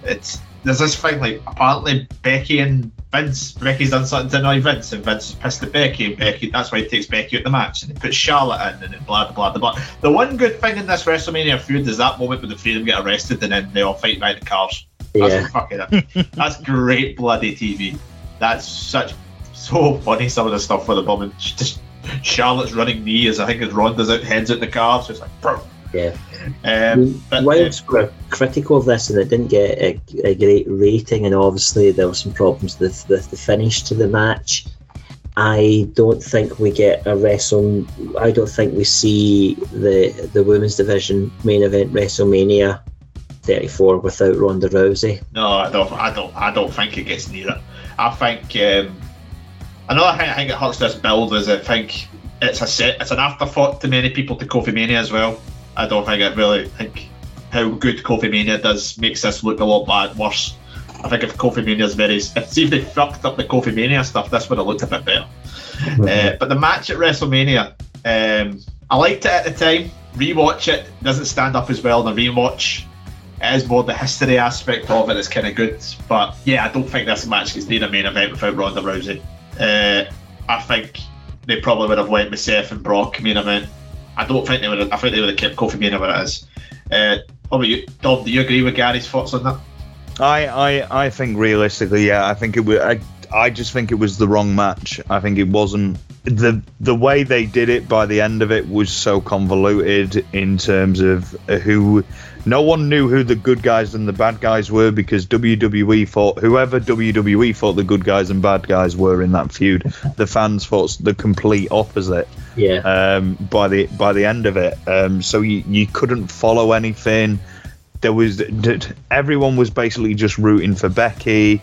it's there's this thing like apparently Becky and Vince. Becky's done something to annoy Vince, and Vince is pissed at Becky, and Becky. That's why he takes Becky out the match, and he puts Charlotte in, and then blah blah blah blah. The one good thing in this WrestleMania feud is that moment when the three of them get arrested, and then they all fight by the cars. That's yeah. fucking That's great bloody TV. That's such so funny. Some of the stuff with the woman, just Charlotte's running knee as I think as Ronda's out heads out the car. So it's like, Bro. yeah. Um, but, Whilst uh, we're critical of this and it didn't get a, a, great rating, and obviously there were some problems with the, the finish to the match. I don't think we get a wrestle. I don't think we see the the women's division main event WrestleMania 34 without Ronda Rousey. No, I don't. I don't. I don't think it gets near it. I think um, another thing I think it hurts this build is I think it's a set. It's an afterthought to many people to Kofi Mania as well. I don't think it really think how good Kofi Mania does makes this look a lot bad worse. I think if Kofi Mania is very, if, if they fucked up the Kofi Mania stuff, this would have looked a bit better. Mm-hmm. Uh, but the match at WrestleMania, um, I liked it at the time. Rewatch it doesn't stand up as well in a rewatch it is more the history aspect of it that's kind of good. But yeah, I don't think this match gets near a main event without Ronda Rousey. Uh, I think they probably would have went with Seth and Brock event. I mean I don't think they would. Have, I think they would have kept Kofi main where it is. Uh, about you, Dom? Do you agree with Gary's thoughts on that? I, I, I think realistically, yeah. I think it would. I, I just think it was the wrong match. I think it wasn't the the way they did it by the end of it was so convoluted in terms of who no one knew who the good guys and the bad guys were because WWE thought whoever WWE thought the good guys and bad guys were in that feud, the fans thought the complete opposite. Yeah. Um, by the by the end of it, um, so you you couldn't follow anything. There was everyone was basically just rooting for Becky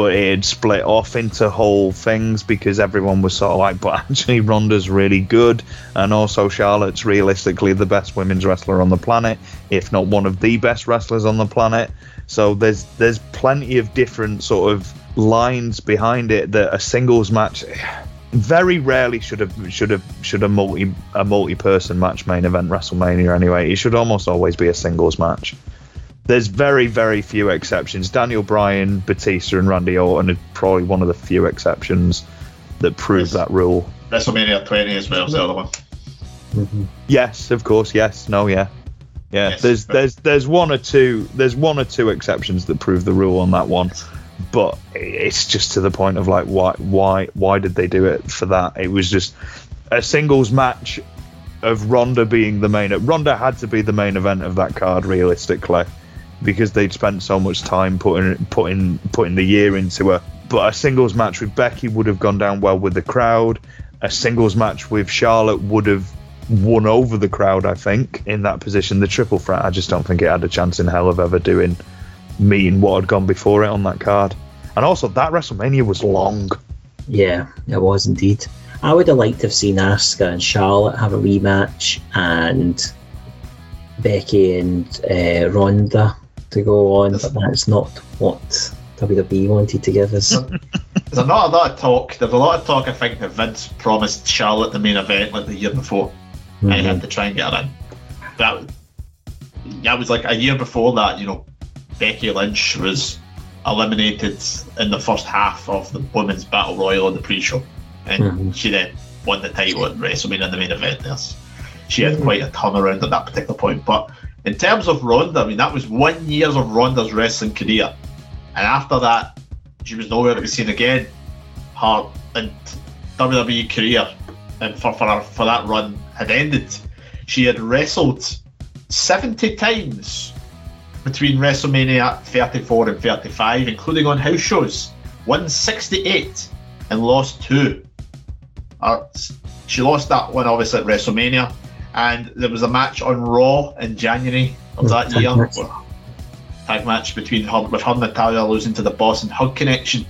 but it had split off into whole things because everyone was sort of like, but actually Ronda's really good, and also Charlotte's realistically the best women's wrestler on the planet, if not one of the best wrestlers on the planet. So there's there's plenty of different sort of lines behind it that a singles match. very rarely should have should have should a multi a multi person match main event WrestleMania anyway. It should almost always be a singles match. There's very very few exceptions. Daniel Bryan, Batista, and Randy Orton are probably one of the few exceptions that prove Yes. that rule. WrestleMania 20 as well is the other one. Mhm. Yes, of course. Yes, no, yeah, yeah. Yes, there's there's there's one or two there's one or two exceptions that prove the rule on that one, but it's just to the point of like why why why did they do it for that? It was just a singles match of Ronda being the main. Ronda had to be the main event of that card realistically, because they'd spent so much time putting putting putting the year into her. But a singles match with Becky would have gone down well with the crowd. A singles match with Charlotte would have won over the crowd, I think, in that position. The triple threat, I just don't think it had a chance in hell of ever doing meeting what had gone before it on that card. And also, that WrestleMania was long. Yeah, it was indeed. I would have liked to have seen Asuka and Charlotte have a rematch and Becky and uh, Ronda to go on, but that's not what WWE wanted to give us. There's a lot of talk. There's a lot of talk, I think, that Vince promised Charlotte the main event like the year before. and he had to try and get her in. That, that was like a year before that, you know, Becky Lynch was eliminated in the first half of the Women's Battle Royal on the pre show. And Mhm. she then won the title at WrestleMania in the main event. There's, she had quite a turnaround at that particular point. But in terms of Ronda, I mean, that was one year of Ronda's wrestling career. And after that, she was nowhere to be seen again. Her in- WWE career and for, for, her, for that run had ended. She had wrestled 70 times between WrestleMania 34 and 35, including on house shows. Won 68 and lost two. Uh, she lost that one obviously at WrestleMania, and there was a match on Raw in January of that year. Tag match between her with her Natalya losing to the Boss and Hug Connection.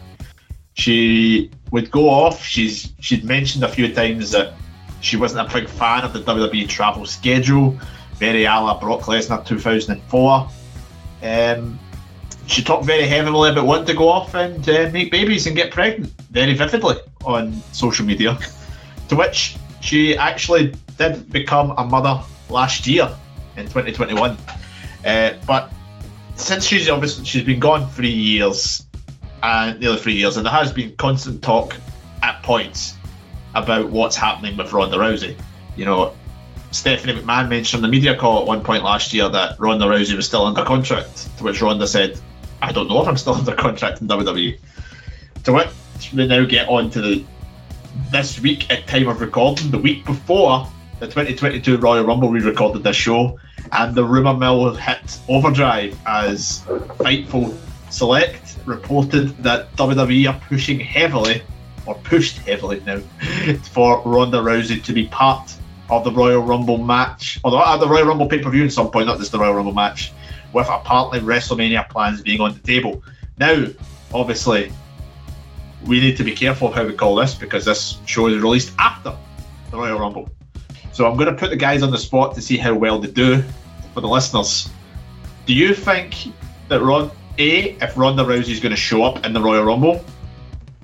She would go off. She's she'd mentioned a few times that she wasn't a big fan of the WWE travel schedule, very a la Brock Lesnar 2004. Um, she talked very heavily about wanting to go off and uh, make babies and get pregnant very vividly on social media. To which she actually did become a mother last year in 2021. Uh, but since she's obviously she's been gone three years, and nearly three years, and there has been constant talk at points about what's happening with Ronda Rousey. You know, Stephanie McMahon mentioned on the media call at one point last year that Ronda Rousey was still under contract, to which Ronda said, I don't know if I'm still under contract in WWE. To which we now get on to the this week at time of recording, the week before the 2022 Royal Rumble, we recorded this show, and the rumour mill hit overdrive as Fightful Select reported that WWE are pushing heavily, or pushed heavily now, for Ronda Rousey to be part of the Royal Rumble match, or the, the Royal Rumble pay per view at some point, not just the Royal Rumble match, with apparently WrestleMania plans being on the table. Now, obviously, we need to be careful of how we call this because this show is released after the Royal Rumble. So I'm going to put the guys on the spot to see how well they do for the listeners. Do you think that Ron A, if Ronda Rousey is going to show up in the Royal Rumble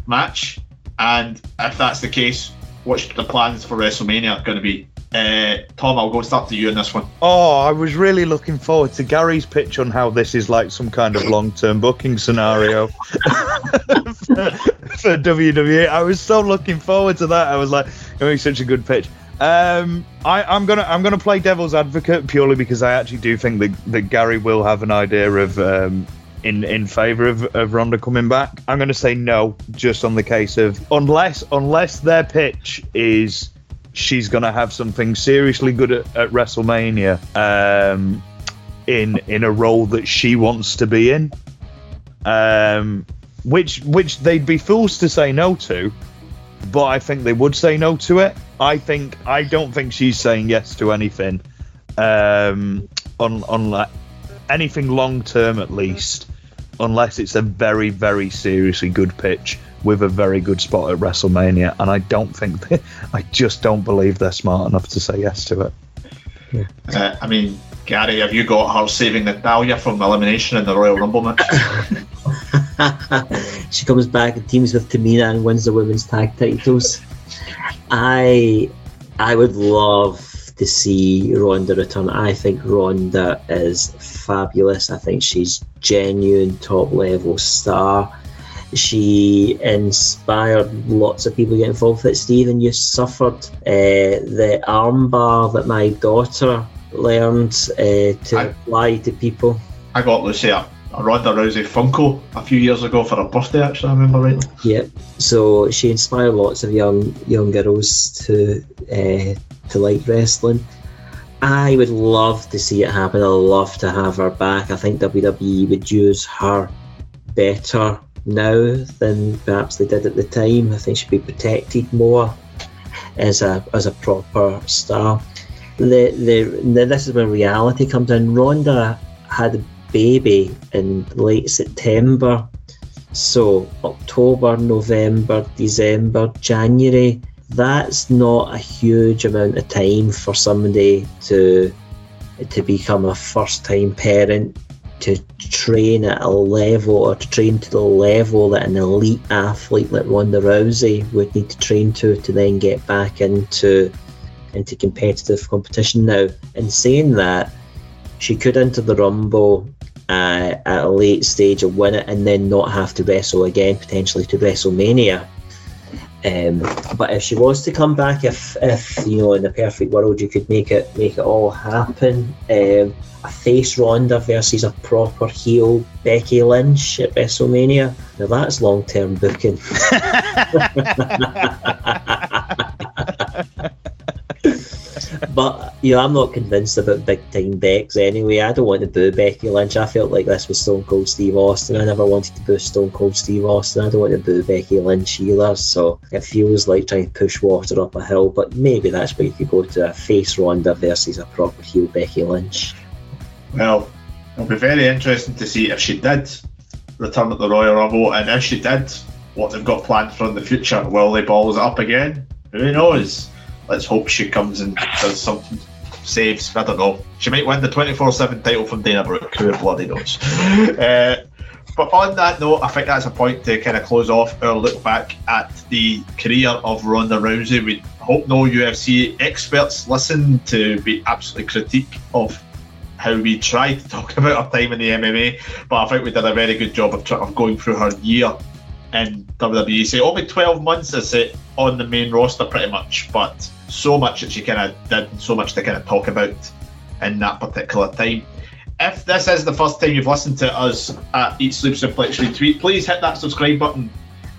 match, and if that's the case, what's the plans for WrestleMania going to be? Uh, Tom, I'll go start to you on this one. Oh, I was really looking forward to Gary's pitch on how this is like some kind of long-term booking scenario for, for WWE. I was so looking forward to that. I was like, it was such a good pitch. Um, I, I'm gonna I'm gonna play devil's advocate purely because I actually do think that, that Gary will have an idea of um, in in favour of, of Ronda coming back. I'm gonna say no, just on the case of unless unless their pitch is she's gonna have something seriously good at, at WrestleMania um, in in a role that she wants to be in, um, which which they'd be fools to say no to, but I think they would say no to it. I think I don't think she's saying yes to anything, um, on on like anything long term at least, unless it's a very very seriously good pitch with a very good spot at WrestleMania. And I don't think they, I just don't believe they're smart enough to say yes to it. Uh, I mean, Gary, have you got her saving Natalya from elimination in the Royal Rumble match? she comes back and teams with Tamina and wins the women's tag titles. I I would love to see Ronda return. I think Ronda is fabulous. I think she's genuine top level star. She inspired lots of people to get involved with it. Stephen, you suffered uh, the armbar that my daughter learned uh, to I- apply to people. I got Lucy a, a Ronda Rousey Funko a few years ago for her birthday. Actually, I remember rightly. Yep. So she inspired lots of young young girls to uh, to like wrestling. I would love to see it happen. I'd love to have her back. I think WWE would use her better now than perhaps they did at the time. I think she'd be protected more as a as a proper star. The, the this is where reality comes in. Ronda had a baby in late September. So October, November, December, January, that's not a huge amount of time for somebody to to become a first time parent to train at a level or to train to the level that an elite athlete like Ronda Rousey would need to train to to then get back into into competitive competition now. In saying that, she could enter the Rumble uh, at a late stage and win it and then not have to wrestle again, potentially to WrestleMania. Um, but if she was to come back, if, if you know in the perfect world you could make it make it all happen, um, a face Ronda versus a proper heel Becky Lynch at WrestleMania. Now that's long term booking. But you know, I'm not convinced about big time Becks anyway. I don't want to boo Becky Lynch. I felt like this was Stone Cold Steve Austin. I never wanted to boo Stone Cold Steve Austin. I don't want to boo Becky Lynch either. So it feels like trying to push water up a hill. But maybe that's where you could go to a face Ronda versus a proper heel Becky Lynch. Well, it'll be very interesting to see if she did return at the Royal Rumble, and if she did, what they've got planned for in the future. Will they balls up again? Who knows? Let's hope she comes and does something, saves. I don't know. She might win the 24 7 title from Dana Brooke. Who bloody knows? Uh, but on that note, I think that's a point to kind of close off our look back at the career of Ronda Rousey. We hope no UFC experts listen to be absolutely critique of how we tried to talk about her time in the MMA, but I think we did a very good job of, of going through her year in WWE. So only 12 months is it on the main roster, pretty much, but so much that she kind of did, so much to kind of talk about in that particular time. If this is the first time you've listened to us at Eat Sleep Suplex Retweet, please hit that subscribe button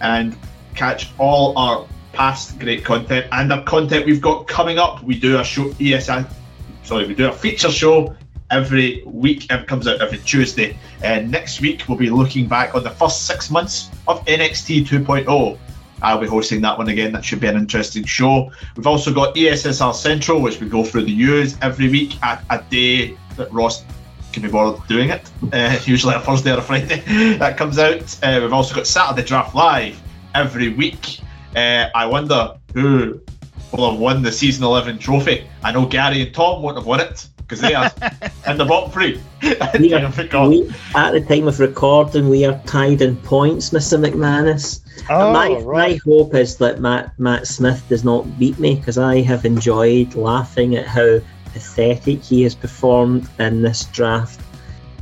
and catch all our past great content and the content we've got coming up. We do a show, ESI, sorry, we do a feature show every week. It comes out every Tuesday. And next week we'll be looking back on the first six months of NXT 2.0. I'll be hosting that one again. That should be an interesting show. We've also got ESSR Central, which we go through the news every week at a day that Ross can be bothered doing it. Uh, usually a Thursday or a Friday that comes out. Uh, we've also got Saturday Draft Live every week. Uh, I wonder who will have won the season 11 trophy. I know Gary and Tom won't have won it because they are in the bottom three. We are- we- at the time of recording, we are tied in points, Mr. McManus. Oh, my, right. my hope is that Matt Matt Smith does not beat me because I have enjoyed laughing at how pathetic he has performed in this draft.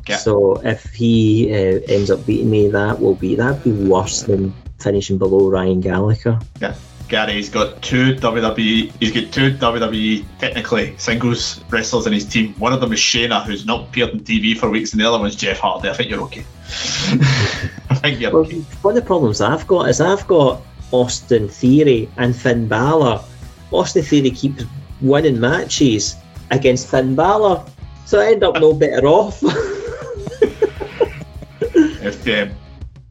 Yeah. So if he uh, ends up beating me, that will be that'd be worse than finishing below Ryan Gallagher. Gary's got two WWE. He's got two WWE technically singles wrestlers in his team. One of them is Shayna, who's not appeared on TV for weeks, and the other one's Jeff Hardy. I think you're okay. I think you're Well, okay. one of the problems I've got is I've got Austin Theory and Finn Balor. Austin Theory keeps winning matches against Finn Balor, so I end up no better off. If um,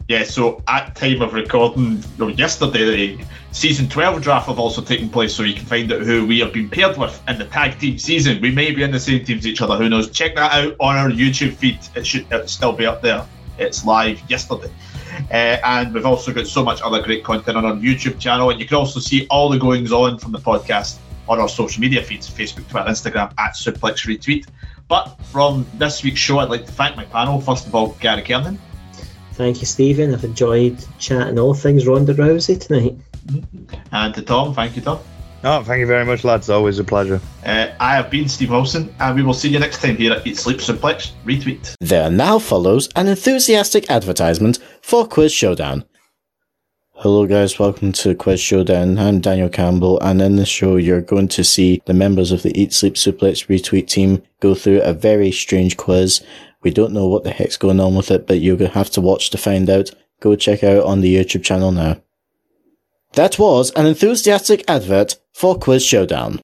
yeah, so at time of recording, yesterday the season twelve draft have also taken place, so you can find out who we have been paired with in the tag team season. We may be in the same teams as each other. Who knows? Check that out on our YouTube feed. It should still be up there. It's live yesterday. Uh, and we've also got so much other great content on our YouTube channel, and you can also see all the goings on from the podcast on our social media feeds Facebook, Twitter, Instagram at Suplex Retweet. But from this week's show, I'd like to thank my panel. First of all, Gary Kernan. Thank you, Stephen. I've enjoyed chatting all things Ronda Rousey tonight. And to Tom, thank you, Tom. Oh, thank you very much, lads. Always a pleasure. Uh, I have been Steve Wilson, and we will see you next time here at Eat Sleep Suplex Retweet. There now follows an enthusiastic advertisement for Quiz Showdown. Hello, guys. Welcome to Quiz Showdown. I'm Daniel Campbell, and in this show, you're going to see the members of the Eat Sleep Suplex Retweet team go through a very strange quiz. We don't know what the heck's going on with it, but you're going to have to watch to find out. Go check out on the YouTube channel now. That was an enthusiastic advert for Quiz Showdown.